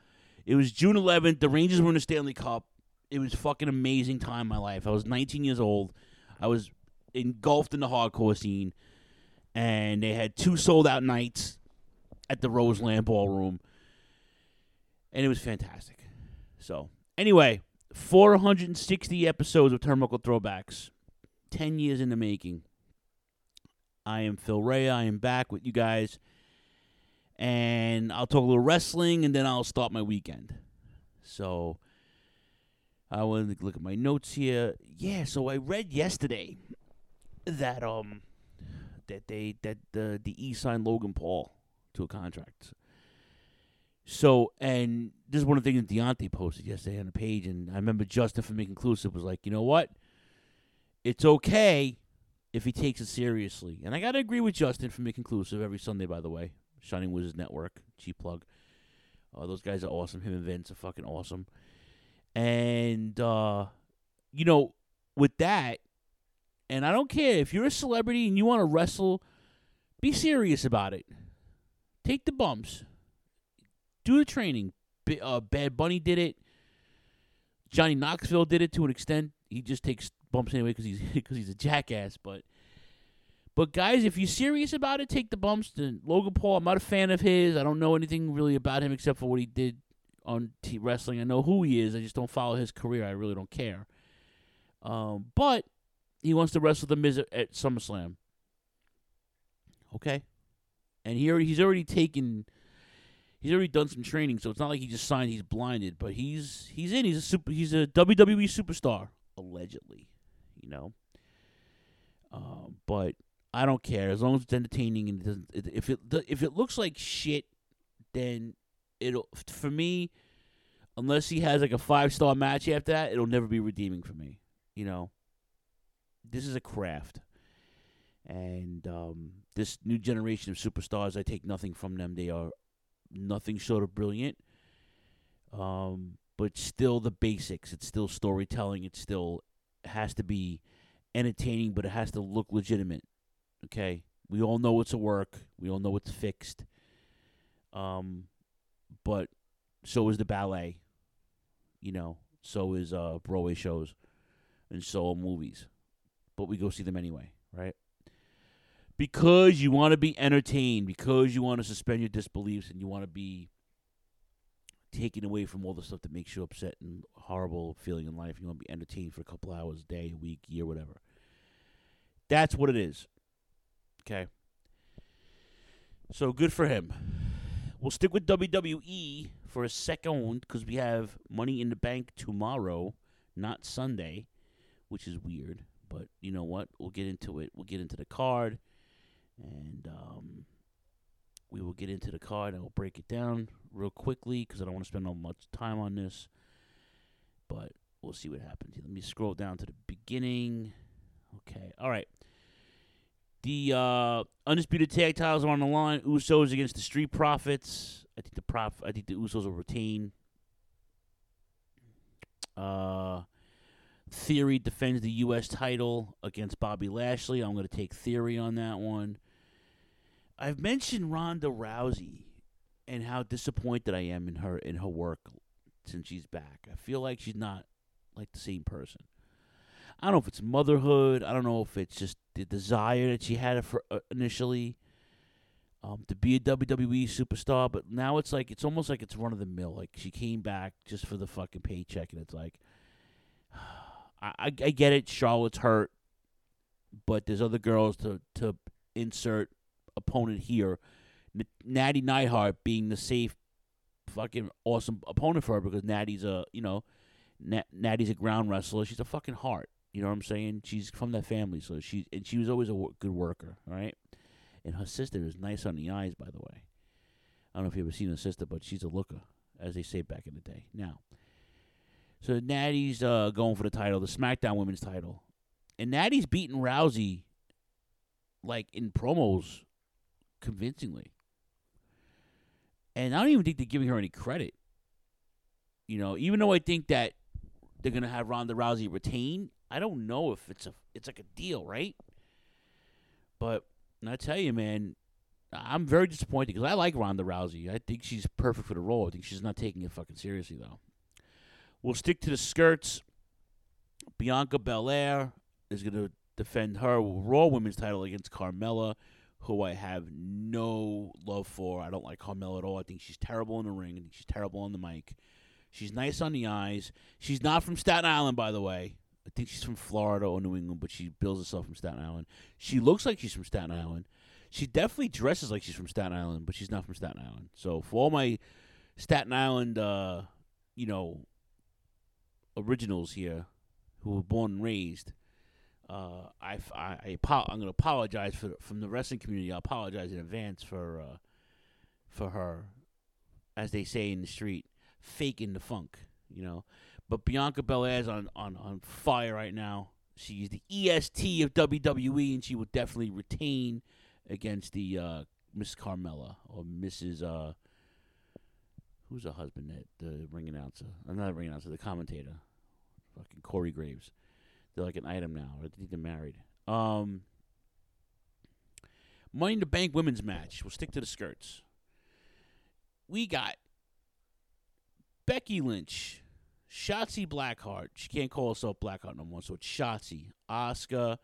It was June 11th. The Rangers were in the Stanley Cup. It was fucking amazing time in my life. I was 19 years old. I was engulfed in the hardcore scene, and they had two sold out nights at the Roseland Ballroom, and it was fantastic. So, anyway, 460 episodes of Turnbuckle Throwbacks, 10 years in the making. I am Phil Ray. I am back with you guys and I'll talk a little wrestling, and then I'll start my weekend. So I want to look at my notes here. Yeah, so I read yesterday that um that they that the the E signed Logan Paul to a contract. So and this is one of the things that Deontay posted yesterday on the page, and I remember Justin from Inconclusive was like, you know what? It's okay if he takes it seriously, and I gotta agree with Justin from Inconclusive every Sunday, by the way. Shining Wizards Network, cheap plug. Uh, those guys are awesome. Him and Vince are fucking awesome. And uh, you know, with that, and I don't care if you're a celebrity and you want to wrestle, be serious about it. Take the bumps. Do the training. B- uh, Bad Bunny did it. Johnny Knoxville did it to an extent. He just takes bumps anyway because he's because he's a jackass. But but guys, if you're serious about it, take the bumps. Then Logan Paul, I'm not a fan of his. I don't know anything really about him except for what he did on T- wrestling. I know who he is. I just don't follow his career. I really don't care. Um, but he wants to wrestle the Miz at, SummerSlam. Okay, and he already, he's already taken. He's already done some training, so it's not like he just signed. He's blinded, but he's he's in. He's a super. He's a WWE superstar allegedly. You know. Um, but I don't care as long as it's entertaining and it doesn't. If it if it looks like shit, then it'll for me. Unless he has like a five star match after that, it'll never be redeeming for me. You know. This is a craft, and um, this new generation of superstars, I take nothing from them. They are nothing short of brilliant. Um, but still the basics. It's still storytelling. It still has to be entertaining, but it has to look legitimate. Okay, we all know it's a work. We all know it's fixed. Um, but so is the ballet. You know, so is uh Broadway shows, and so are movies. But we go see them anyway, right? Because you want to be entertained, because you want to suspend your disbeliefs, and you want to be taken away from all the stuff that makes you upset and horrible feeling in life. You want to be entertained for a couple hours, a day, week, year, whatever. That's what it is. Okay. So good for him. We'll stick with WWE for a second because we have Money in the Bank tomorrow, not Sunday, which is weird. But you know what? We'll get into it. We'll get into the card, and um, we will get into the card. I will break it down real quickly because I don't want to spend all much time on this. But we'll see what happens. Let me scroll down to the beginning. Okay. All right. The uh, undisputed tag titles are on the line. Usos against the Street Profits. I think the prof. I think the Usos will retain. Uh, Theory defends the U.S. title against Bobby Lashley. I'm going to take Theory on that one. I've mentioned Ronda Rousey and how disappointed I am in her in her work since she's back. I feel like she's not like the same person. I don't know if it's motherhood. I don't know if it's just the desire that she had for uh, initially. um, to be a WWE superstar, but now it's like it's almost like it's run of the mill. Like she came back just for the fucking paycheck, and it's like, I, I, I get it. Charlotte's hurt, but there's other girls to to insert opponent here. N- Natty Neidhart being the safe, fucking awesome opponent for her because Natty's a you know, Nat- Natty's a ground wrestler. She's a fucking heart. You know what I'm saying? She's from that family, so she and she was always a good worker. Right, and her sister is nice on the eyes, by the way. I don't know if you've ever seen her sister, but she's a looker, as they say back in the day. Now, so Natty's uh, going for the title, the SmackDown Women's title, and Natty's beating Rousey, like in promos, convincingly. And I don't even think they're giving her any credit. You know, even though I think that they're gonna have Ronda Rousey retain, I don't know if it's a it's like a deal, right? But I tell you, man, I'm very disappointed because I like Ronda Rousey. I think she's perfect for the role. I think she's not taking it fucking seriously though. We'll stick to the skirts. Bianca Belair is going to defend her Raw Women's title against Carmella, who I have no love for. I don't like Carmella at all. I think she's terrible in the ring. I think she's terrible on the mic. She's nice on the eyes. She's not from Staten Island, by the way. I think she's from Florida or New England, but she bills herself from Staten Island. She looks like she's from Staten Island. She definitely dresses like she's from Staten Island, but she's not from Staten Island. So for all my Staten Island, uh, you know, originals here who were born and raised, uh, I, I, I I'm going to apologize for from the wrestling community. I apologize in advance for uh, for her, as they say in the street, faking the funk. You know, but Bianca Belair's on on on fire right now. She's the EST of WWE, and she will definitely retain against the uh, Miss Carmella or Mrs. Uh, who's her husband? That the ring announcer, uh, not the ring announcer, the commentator, fucking Corey Graves. They're like an item now. I think they're married. Um, Money in the Bank women's match. We'll stick to the skirts. We got Becky Lynch, Shotzi Blackheart. She can't call herself Blackheart no more, so it's Shotzi. Oscar,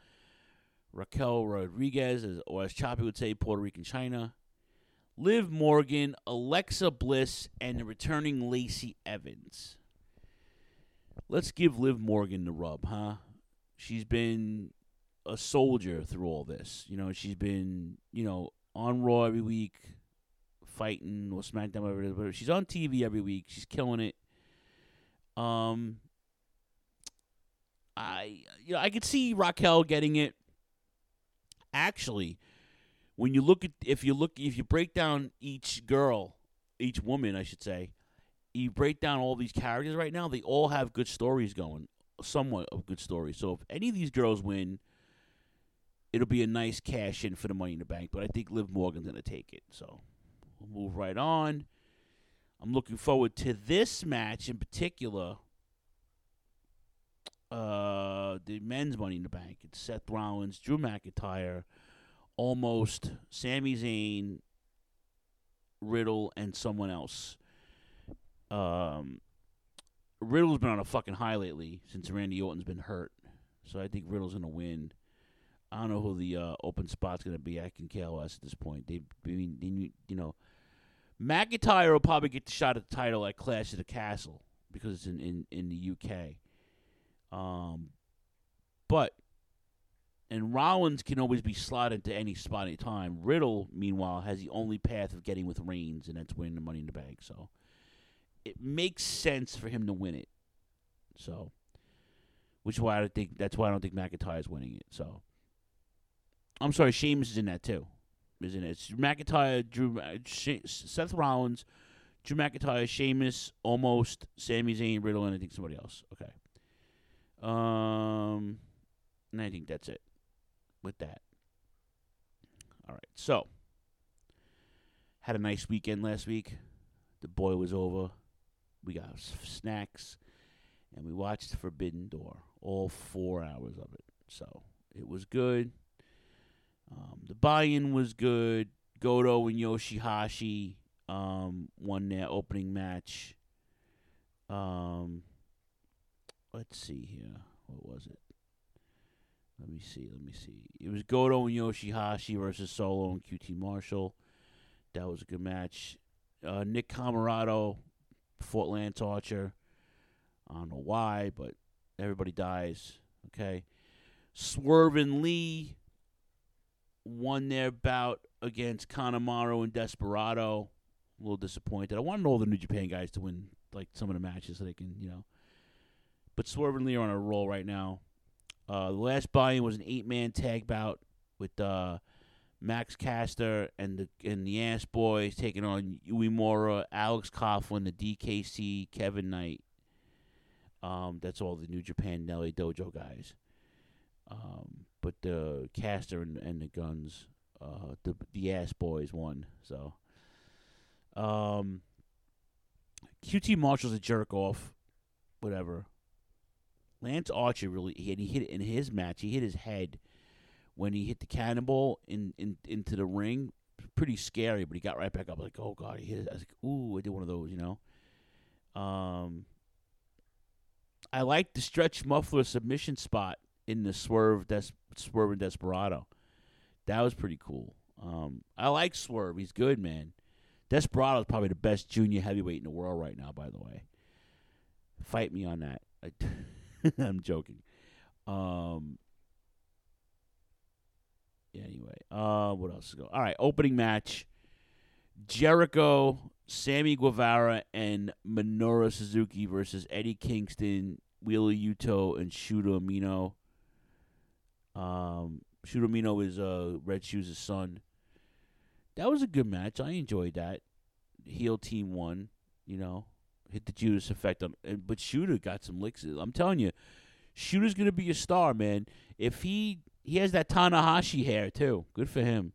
Raquel Rodriguez, or as Choppy would say, Puerto Rican Chyna. Liv Morgan, Alexa Bliss, and the returning Lacey Evans. Let's give Liv Morgan the rub, huh? She's been a soldier through all this. You know, she's been, you know, on Raw every week, fighting or SmackDown, whatever it is. But she's on TV every week. She's killing it. Um, I, you know, I could see Raquel getting it. Actually, when you look at if you look if you break down each girl, each woman, I should say, you break down all these characters right now. They all have good stories going, somewhat of good stories. So if any of these girls win, it'll be a nice cash in for the Money in the Bank. But I think Liv Morgan's gonna take it. So we'll move right on. I'm looking forward to this match in particular. Uh, the men's Money in the Bank. It's Seth Rollins, Drew McIntyre, almost Sami Zayn, Riddle, and someone else. Um, Riddle's been on a fucking high lately since Randy Orton's been hurt, so I think Riddle's gonna win. I don't know who the uh, open spot's gonna be. I can care less at this point. They, I mean, they, you know, McIntyre will probably get the shot at the title at Clash of the Castle because it's in in, in the UK. Um, but and Rollins can always be slotted into any spot any time. Riddle, meanwhile, has the only path of getting with Reigns, and that's winning the Money in the Bank. So it makes sense for him to win it. So, which is why I don't think that's why I don't think McIntyre is winning it. So, I'm sorry, Sheamus is in that too, isn't it? It's McIntyre, Drew, Seth Rollins, Drew McIntyre, Sheamus, almost Sami Zayn, Riddle, and I think somebody else. Okay. Um, and I think that's it with that. All right, so had a nice weekend last week. The boy was over. We got snacks, and we watched Forbidden Door, all four hours of it. So it was good. Um, the buy-in was good. Goto and Yoshihashi um, won their opening match. Um, let's see here. What was it? Let me see. Let me see. It was Goto and Yoshihashi versus Solo and QT Marshall. That was a good match. Uh, Nick Comoroto fought Lance Archer. I don't know why, but everybody dies. Okay. Swerve Lee won their bout against Kanemaru and Desperado. A little disappointed. I wanted all the New Japan guys to win like some of the matches so they can, you know. But Swerve and Lee are on a roll right now. Uh, the last buy-in was an eight-man tag bout with uh, Max Caster and the and the Ass Boys taking on Uemura, Alex Coughlin, the DKC, Kevin Knight. Um, that's all the New Japan Nelly Dojo guys. Um, but the Caster and, and the Gunns, uh, the the Ass Boys won. So, um, QT Marshall's a jerk off. Whatever. Lance Archer really he, he hit it in his match. He hit his head when he hit the cannonball in, in into the ring. Pretty scary, but he got right back up. Like, oh god, he hit it. I was like, ooh, I did one of those, you know. Um, I like the stretch muffler submission spot in the swerve des- swerve and desperado. That was pretty cool. Um, I like Swerve. He's good, man. Desperado is probably the best junior heavyweight in the world right now. By the way, fight me on that. I, I'm joking. Um. Anyway, uh, what else is going? All right, opening match: Jericho, Sammy Guevara, and Minoru Suzuki versus Eddie Kingston, Wheeler Yuta, and Shota Umino. Um, Shota Umino is uh Red Shoes' son. That was a good match. I enjoyed that. Heel team won. You know, hit the Judas effect on, and, but Shota got some licks. I'm telling you, Shota's gonna be a star, man. If he he has that Tanahashi hair too. Good for him.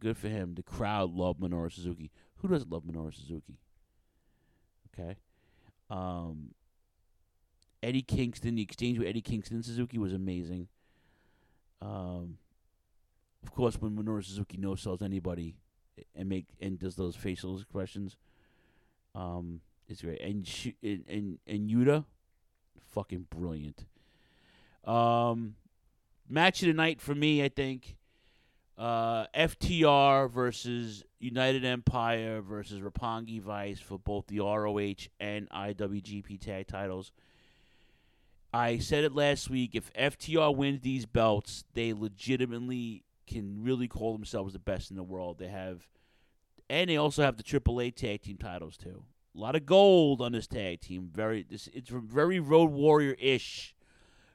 Good for him. The crowd loved Minoru Suzuki. Who doesn't love Minoru Suzuki? Okay. Um, Eddie Kingston, the exchange with Eddie Kingston Suzuki was amazing. Um, of course, when Minoru Suzuki no sells anybody and make and does those facial expressions, um, it's great. And sh- and and, and Yuta, fucking brilliant. Um, match of the night for me, I think. Uh, FTR versus United Empire versus Roppongi Vice for both the ROH and IWGP tag titles. I said it last week. If FTR wins these belts, they legitimately can really call themselves the best in the world. They have, and they also have the AAA tag team titles too. A lot of gold on this tag team. Very, this it's very Road Warrior ish,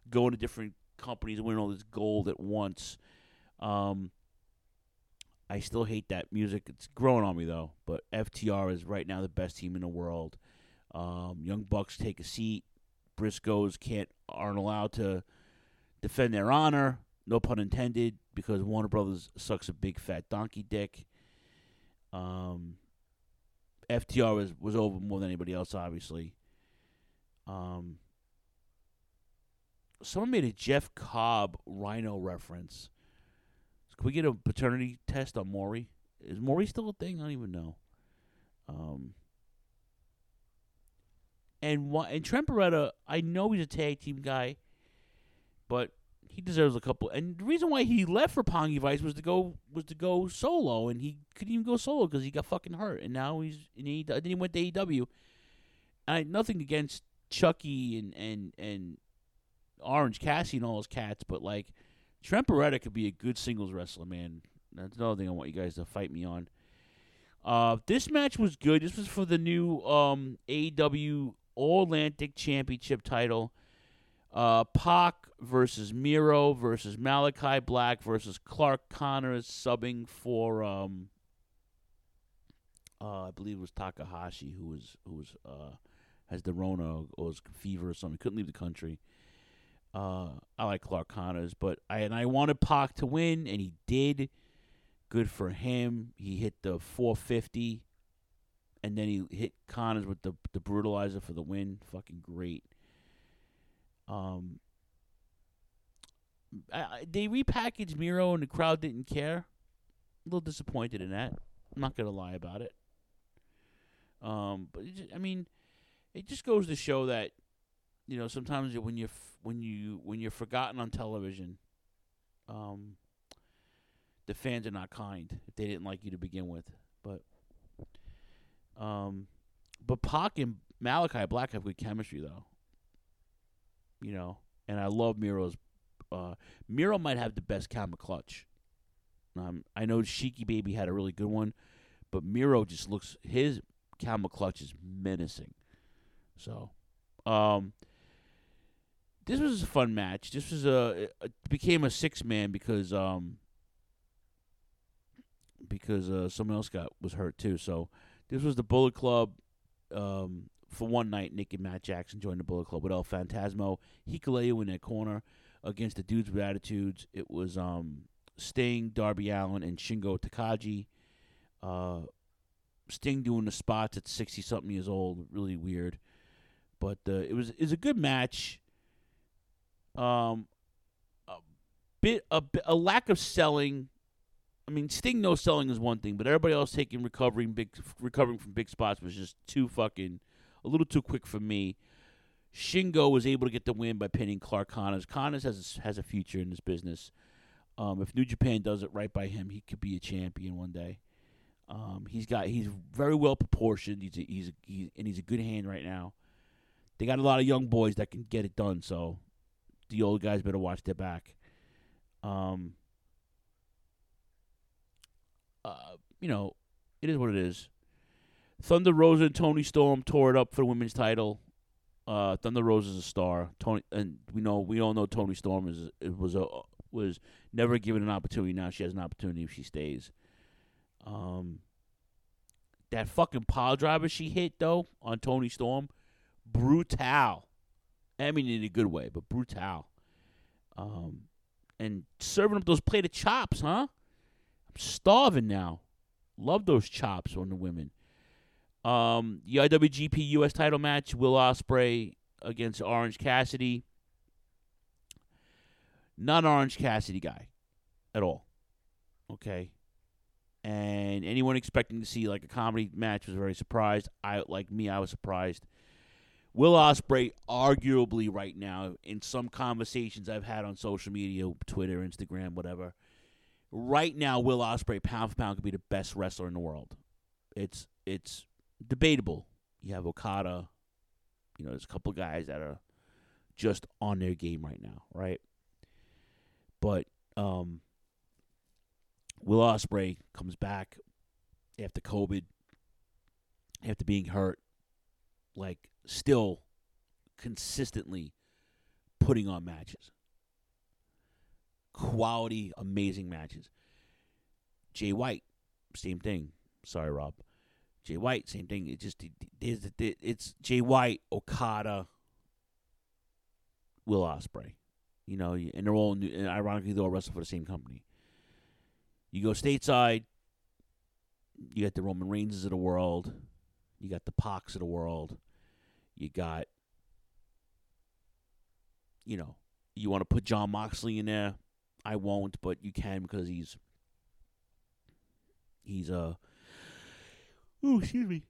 going to different companies and winning all this gold at once. Um, I still hate that music. It's growing on me though. But FTR is right now the best team in the world. Um, Young Bucks take a seat. Briscoes can't aren't allowed to defend their honor. No pun intended, because Warner Brothers sucks a big fat donkey dick. Um, FTR was was over more than anybody else, obviously. Um, someone made a Jeff Cobb Rhino reference. Can we get a paternity test on Maury? Is Maury still a thing? I don't even know. Um, and why, and Trent Beretta, I know he's a tag team guy, but he deserves a couple. And the reason why he left for Pongy Vice was to go was to go solo, and he couldn't even go solo because he got fucking hurt. And now he's in AEW. Then he went to AEW. And I nothing against Chucky and and and Orange Cassidy and all his cats, but like Trent Beretta could be a good singles wrestler, man. That's another thing I want you guys to fight me on. Uh, this match was good. This was for the new um, AEW All Atlantic Championship title. Uh, Pac versus Miro versus Malakai Black versus Clark Connors subbing for um, uh, I believe it was Takahashi who was who was uh, has the Rona or was fever or something. Couldn't leave the country. Uh, I like Clark Connors, but I and I wanted Pac to win, and he did. Good for him. He hit the 450, and then he hit Connors with the the brutalizer for the win. Fucking great. Um, I, they repackaged Miro, and the crowd didn't care. A little disappointed in that. I'm not gonna lie about it. Um, but it just, I mean, it just goes to show that you know sometimes when you when you when you're forgotten on television, um, the fans are not kind if they didn't like you to begin with. But um, but Pac and Malakai Black have good chemistry though. You know, and I love Miro's. Uh, Miro might have the best camel clutch. Um, I know Sheiky Baby had a really good one, but Miro just looks his camel clutch is menacing. So, um, this was a fun match. This was a became a six man because um because uh, someone else got was hurt too. So this was the Bullet Club. Um, for one night, Nick and Matt Jackson joined the Bullet Club with El Fantasmo, Hikuleo in that corner against the dudes with attitudes. It was um, Sting, Darby Allin, and Shingo Takagi. Uh, Sting doing the spots at sixty something years old, really weird. But uh, it was is a good match. Um, a bit a, a lack of selling. I mean, Sting no selling is one thing, but everybody else taking recovering big recovering from big spots was just too fucking a little too quick for me. Shingo was able to get the win by pinning Clark Connors. Connors has a, has a future in this business. Um, if New Japan does it right by him, he could be a champion one day. Um, he's got he's very well proportioned. He's a, he's a, he's and he's a good hand right now. They got a lot of young boys that can get it done. So the old guys better watch their back. Um, uh, you know, it is what it is. Thunder Rosa and Toni Storm tore it up for the women's title. Uh, Thunder Rosa is a star. Tony, and we know we all know Toni Storm is was a was never given an opportunity. Now she has an opportunity if she stays. Um, that fucking pile driver she hit though on Toni Storm, brutal. I mean in a good way, but brutal. Um, and serving up those plate of chops, huh? I'm starving now. Love those chops on the women. Um, the IWGP US title match: Will Ospreay against Orange Cassidy. Not Orange Cassidy guy, at all. Okay. And anyone expecting to see like a comedy match was very surprised. I like me, I was surprised. Will Ospreay, arguably right now, in some conversations I've had on social media, Twitter, Instagram, whatever, right now Will Ospreay, pound for pound, could be the best wrestler in the world. It's it's debatable. You have Okada. You know, there's a couple guys that are just on their game right now, right? But um, Will Ospreay comes back after COVID, after being hurt, like still consistently putting on matches. Quality, amazing matches. Jay White, same thing. Sorry, Rob. Jay White, same thing. It just it, it's Jay White, Okada, Will Ospreay. You know, and they're all new, and ironically they're all wrestle for the same company. You go stateside, you got the Roman Reigns of the world, you got the Pox of the world, you got, you know, you want to put Jon Moxley in there. I won't, but you can because he's he's uh Ooh, excuse me.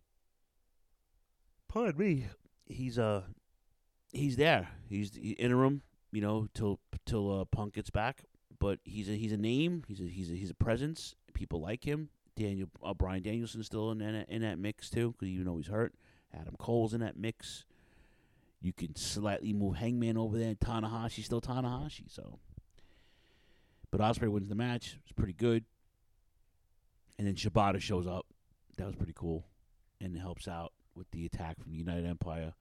Pardon me. He's uh he's there. He's the interim, you know, till till uh, Punk gets back. But he's a he's a name. He's a he's a he's a presence. People like him. Daniel uh, Bryan Danielson's still in that in that mix too, because even though he's hurt, Adam Cole's in that mix. You can slightly move Hangman over there. Tanahashi's still Tanahashi. So, but Ospreay wins the match. It's pretty good. And then Shibata shows up. That was pretty cool, and helps out with the attack from the United Empire.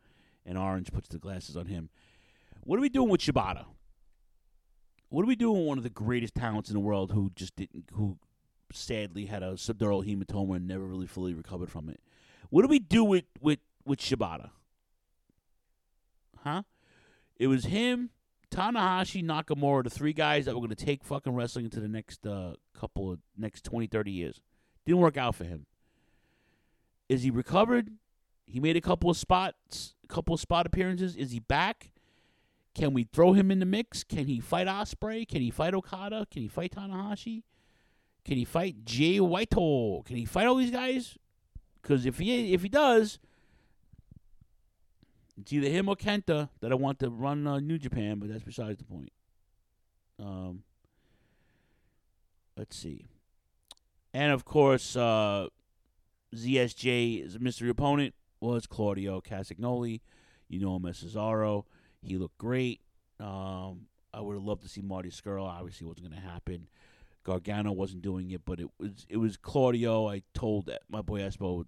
And Orange puts the glasses on him. What are we doing with Shibata? What are we doing with one of the greatest talents in the world who just didn't, who sadly had a subdural hematoma and never really fully recovered from it? What do we do with with with Shibata? Huh? It was him, Tanahashi, Nakamura, the three guys that were going to take fucking wrestling into the next uh, couple of next 20, 30 years. Didn't work out for him. Is he recovered? He made a couple of spots, a couple of spot appearances. Is he back? Can we throw him in the mix? Can he fight Ospreay? Can he fight Okada? Can he fight Tanahashi? Can he fight Jay Whitehall? Can he fight all these guys? Because if he if he does, it's either him or Kenta that I want to run uh, New Japan, but that's besides the point. Um, let's see. And of course, uh, ZSJ's mystery opponent was Claudio Castagnoli. You know him as Cesaro. He looked great. Um, I would have loved to see Marty Scurll. Obviously, wasn't going to happen. Gargano wasn't doing it, but it was it was Claudio. I told my boy Espo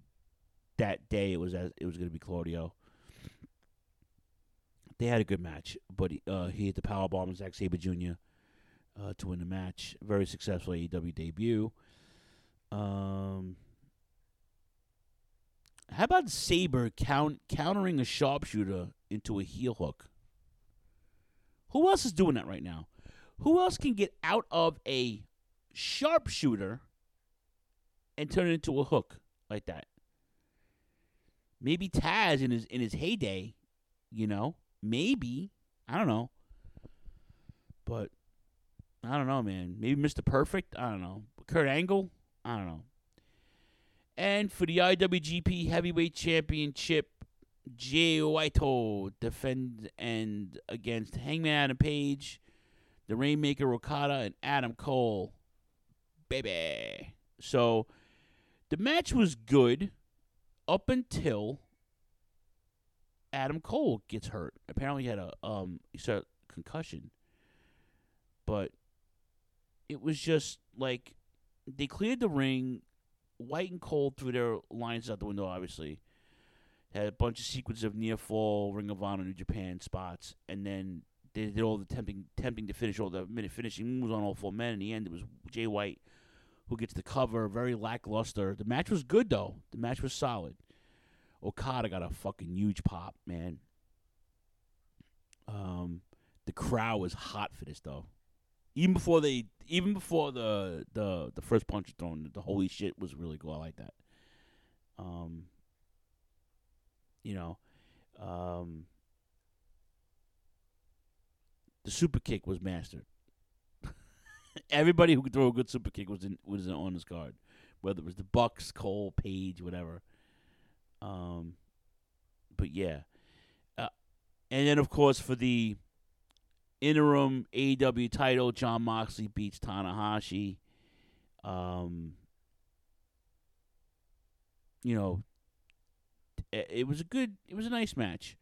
that day it was it was going to be Claudio. They had a good match, but he, uh, he hit the power bomb on Zack Sabre Jr. Uh, to win the match. Very successful AEW debut. Um, how about Sabre count, countering a sharpshooter into a heel hook? Who else is doing that right now? Who else can get out of a sharpshooter and turn it into a hook like that? Maybe Taz in his in his heyday, you know. Maybe I don't know, but I don't know, man. Maybe Mr. Perfect. I don't know. Kurt Angle. I don't know. And for the IWGP Heavyweight Championship, Jay Whitehall defend and against Hangman Adam Page, the Rainmaker Okada, and Adam Cole. Baby. So the match was good up until Adam Cole gets hurt. Apparently he had a um he said concussion. But it was just like they cleared the ring. White and Cole threw their lines out the window, obviously. Had a bunch of sequences of near fall, Ring of Honor, New Japan spots, and then they did all the tempting tempting to finish all the minute finishing moves on all four men. In the end, it was Jay White who gets the cover. Very lackluster. The match was good though. The match was solid. Okada got a fucking huge pop, man. Um, the crowd was hot for this though. Even before they, even before the the the first punch was thrown, the holy shit was really cool. I like that. Um, you know, um, the super kick was mastered. Everybody who could throw a good super kick was in, was on this card, whether it was the Bucks, Cole, Page, whatever. Um, but yeah, uh, and then of course for the interim AEW title, Jon Moxley beats Tanahashi. Um, you know, it, was a good, it was a nice match.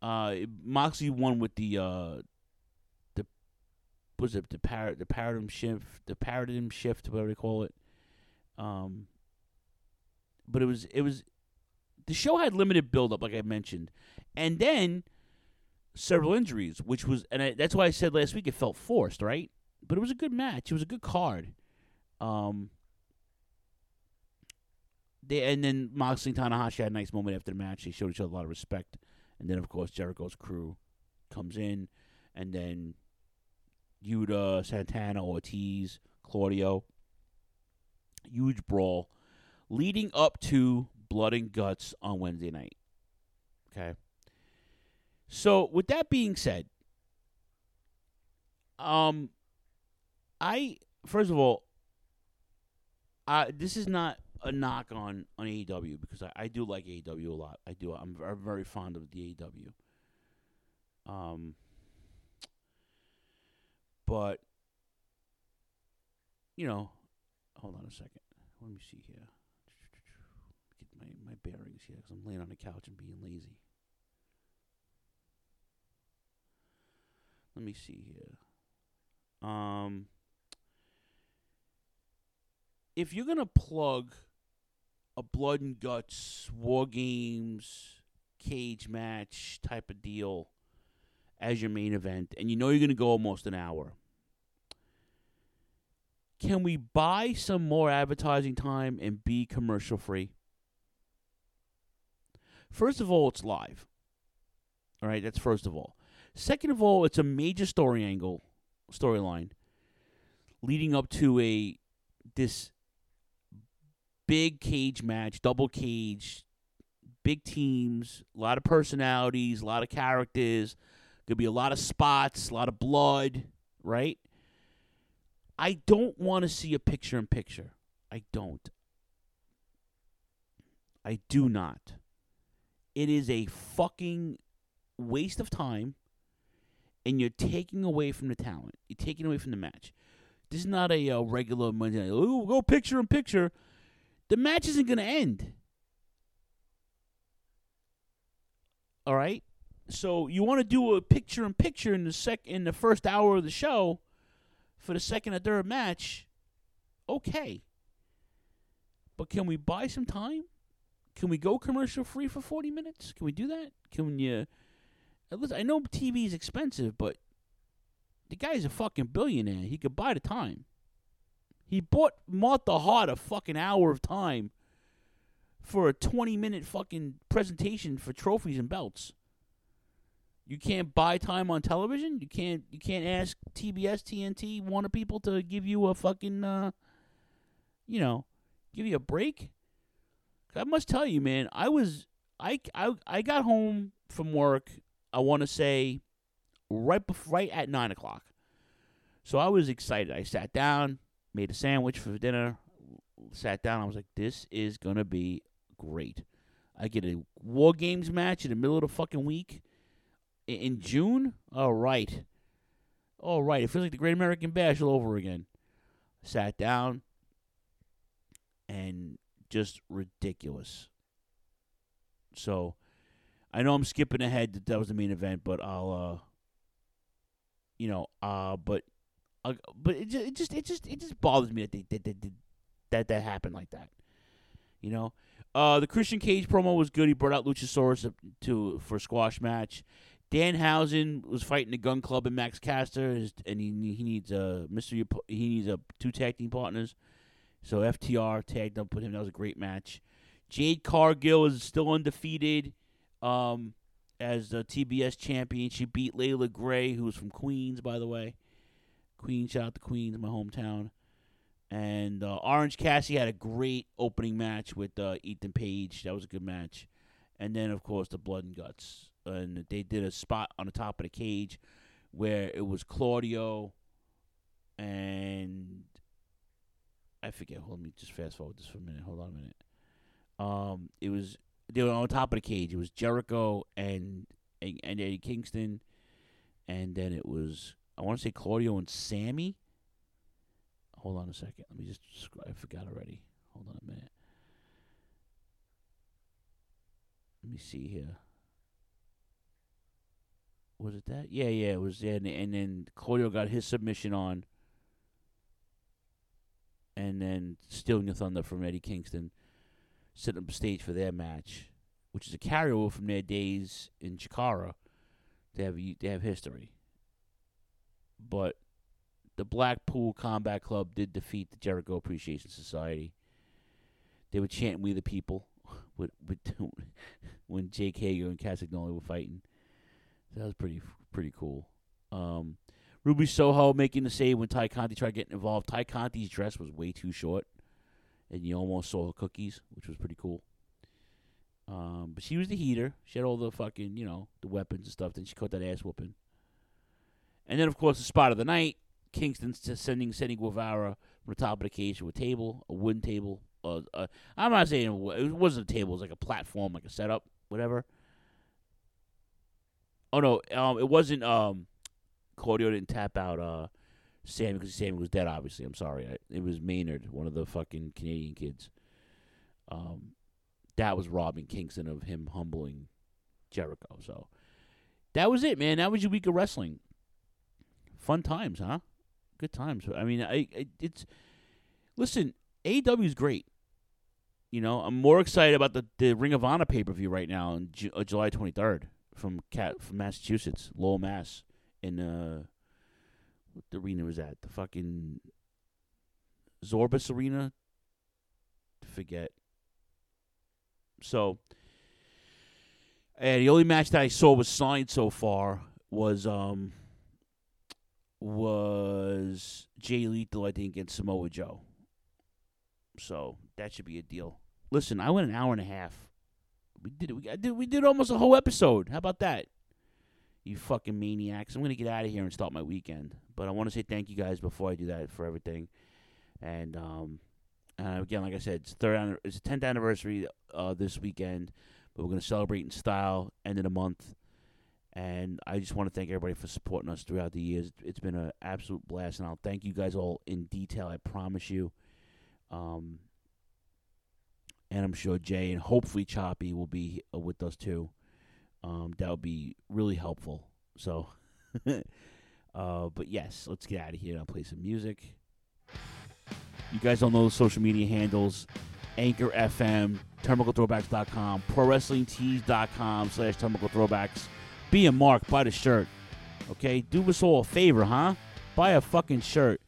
Uh, Moxley won with the uh, the was it the par- the paradigm shift, the paradigm shift, whatever they call it. Um, but it was it was the show had limited build up, like I mentioned, and then several injuries, which was and I, that's why I said last week it felt forced, right? But it was a good match. It was a good card. Um, they and then Moxley and Tanahashi had a nice moment after the match. They showed each other a lot of respect, and then of course Jericho's crew comes in, and then Yuta, Santana, Ortiz, Claudio. Huge brawl leading up to Blood and Guts on Wednesday night. Okay. So, with that being said, um, I first of all, I this is not a knock on on AEW because I, I do like AEW a lot. I do. I'm, I'm very fond of the AEW. Um, but you know, hold on a second. Let me see here. My my bearings here because I'm laying on the couch and being lazy. Let me see here. Um, if you're gonna plug a blood and guts war games cage match type of deal as your main event, and you know you're gonna go almost an hour, can we buy some more advertising time and be commercial free? First of all, it's live. All right, that's first of all. Second of all, it's a major story angle, storyline leading up to a this big cage match, double cage, big teams, a lot of personalities, a lot of characters. Could be a lot of spots, a lot of blood, right? I don't want to see a picture in picture. I don't. I do not. It is a fucking waste of time and you're taking away from the talent. You're taking away from the match. This is not a uh, regular Monday night. Oh, go picture in picture. The match isn't going to end. All right. So you want to do a picture in picture in the sec in the first hour of the show for the second or third match. Okay. But can we buy some time? Can we go commercial free for 40 minutes? Can we do that? Can you I know TV is expensive, but the guy's a fucking billionaire. He could buy the time. He bought Martha Hart a fucking hour of time for a 20 minute fucking presentation for trophies and belts. You can't buy time on television. You can't you can't ask TBS, TNT, Warner people to give you a fucking uh you know, give you a break. I must tell you, man, I was I I I got home from work I want to say right before, right at nine o'clock. So I was excited. I sat down, made a sandwich for dinner, sat down. I was like, "This is gonna be great." I get a War Games match in the middle of the fucking week in June. All right, all right. It feels like the Great American Bash all over again. Sat down, and just ridiculous. So I know I'm skipping ahead. That that was the main event, but I'll, uh, you know, uh, but, uh, but it just, it just, it just, it just bothers me that they, that, that, that, that happened like that. You know, uh, the Christian Cage promo was good. He brought out Luchasaurus to for squash match. Danhausen was fighting the Gunn Club and Max Caster, and he he needs a mystery. He needs a two tag team partners. So FTR tagged up with him. That was a great match. Jade Cargill is still undefeated um, as the TBS champion. She beat Leila Grey, who was from Queens, by the way. Queens, shout out to Queens, my hometown. And uh, Orange Cassidy had a great opening match with uh, Ethan Page. That was a good match. And then, of course, the Blood and Guts. And they did a spot on the top of the cage where it was Claudio and I forget. Hold me just fast forward this for a minute. Hold on a minute. Um, it was they were on top of the cage. It was Jericho and and, and Eddie Kingston, and then it was I want to say Claudio and Sammy. Hold on a second. Let me just. I forgot already. Hold on a minute. Let me see here. Was it that? Yeah, yeah, it was. Yeah, and, and then Claudio got his submission on, and then stealing the thunder from Eddie Kingston set up stage for their match, which is a carryover from their days in Chikara. They have they have history, but the Blackpool Combat Club did defeat the Jericho Appreciation Society. They were chanting "We the People" with, with when Jake Hager and Castagnoli were fighting. That was pretty pretty cool. Um, Ruby Soho making the save when Tay Conti tried getting involved. Tay Conti's dress was way too short and you almost saw her cookies, which was pretty cool. Um, but she was the heater. She had all the fucking, you know, the weapons and stuff. Then she caught that ass whooping. And then, of course, the spot of the night. Kingston sending Sammy Guevara from the top of the cage to a table, a wooden table. Uh, uh, I'm not saying it wasn't a table; it was like a platform, like a setup, whatever. Oh no, um, it wasn't. Um, Claudio didn't tap out. Uh, Sammy because Sammy was dead. Obviously, I'm sorry. I, it was Menard, one of the fucking Canadian kids. Um, that was robbing Kingston of him humbling Jericho. So that was it, man. That was your week of wrestling. Fun times, huh? Good times. I mean, I, I it's listen. AEW is great. You know, I'm more excited about the, the Ring of Honor pay per view right now on uh, July 23rd from Cat from Massachusetts, Lowell, Mass. In uh, what the arena was at? The fucking Zorbis Arena. Forget. So, and the only match that I saw was signed so far was um was Jay Lethal, I think, against Samoa Joe. So that should be a deal. Listen, I went an hour and a half. We did we did we did almost a whole episode. How about that? You fucking maniacs. I'm gonna get out of here and start my weekend. But I want to say thank you guys before I do that for everything. And um, again, like I said, it's third it's 10th anniversary uh, this weekend, but we're gonna celebrate in style. End of the month, And I just want to thank everybody for supporting us throughout the years. It's been an absolute blast, and I'll thank you guys all in detail. I promise you. Um, and I'm sure Jay and hopefully Choppy will be uh, with us too. Um, that would be really helpful. So, uh, but yes, let's get out of here. And I'll play some music. You guys all know the social media handles Anchor FM, TurnbuckleThrowbacks.com, ProWrestlingTees.com slash TurnbuckleThrowbacks. Be a mark, buy the shirt. Okay? Do us all a favor, huh? Buy a fucking shirt.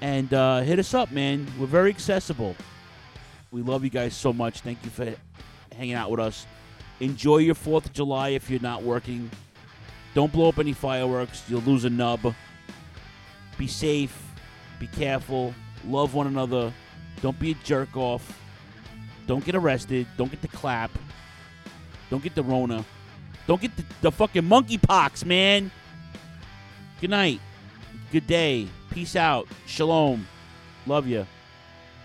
And uh, hit us up, man. We're very accessible. We love you guys so much. Thank you for hanging out with us. Enjoy your 4th of July if you're not working. Don't blow up any fireworks. You'll lose a nub. Be safe. Be careful. Love one another. Don't be a jerk off. Don't get arrested. Don't get the clap. Don't get the Rona. Don't get the, the fucking monkeypox, man. Good night. Good day. Peace out. Shalom. Love you.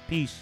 Peace.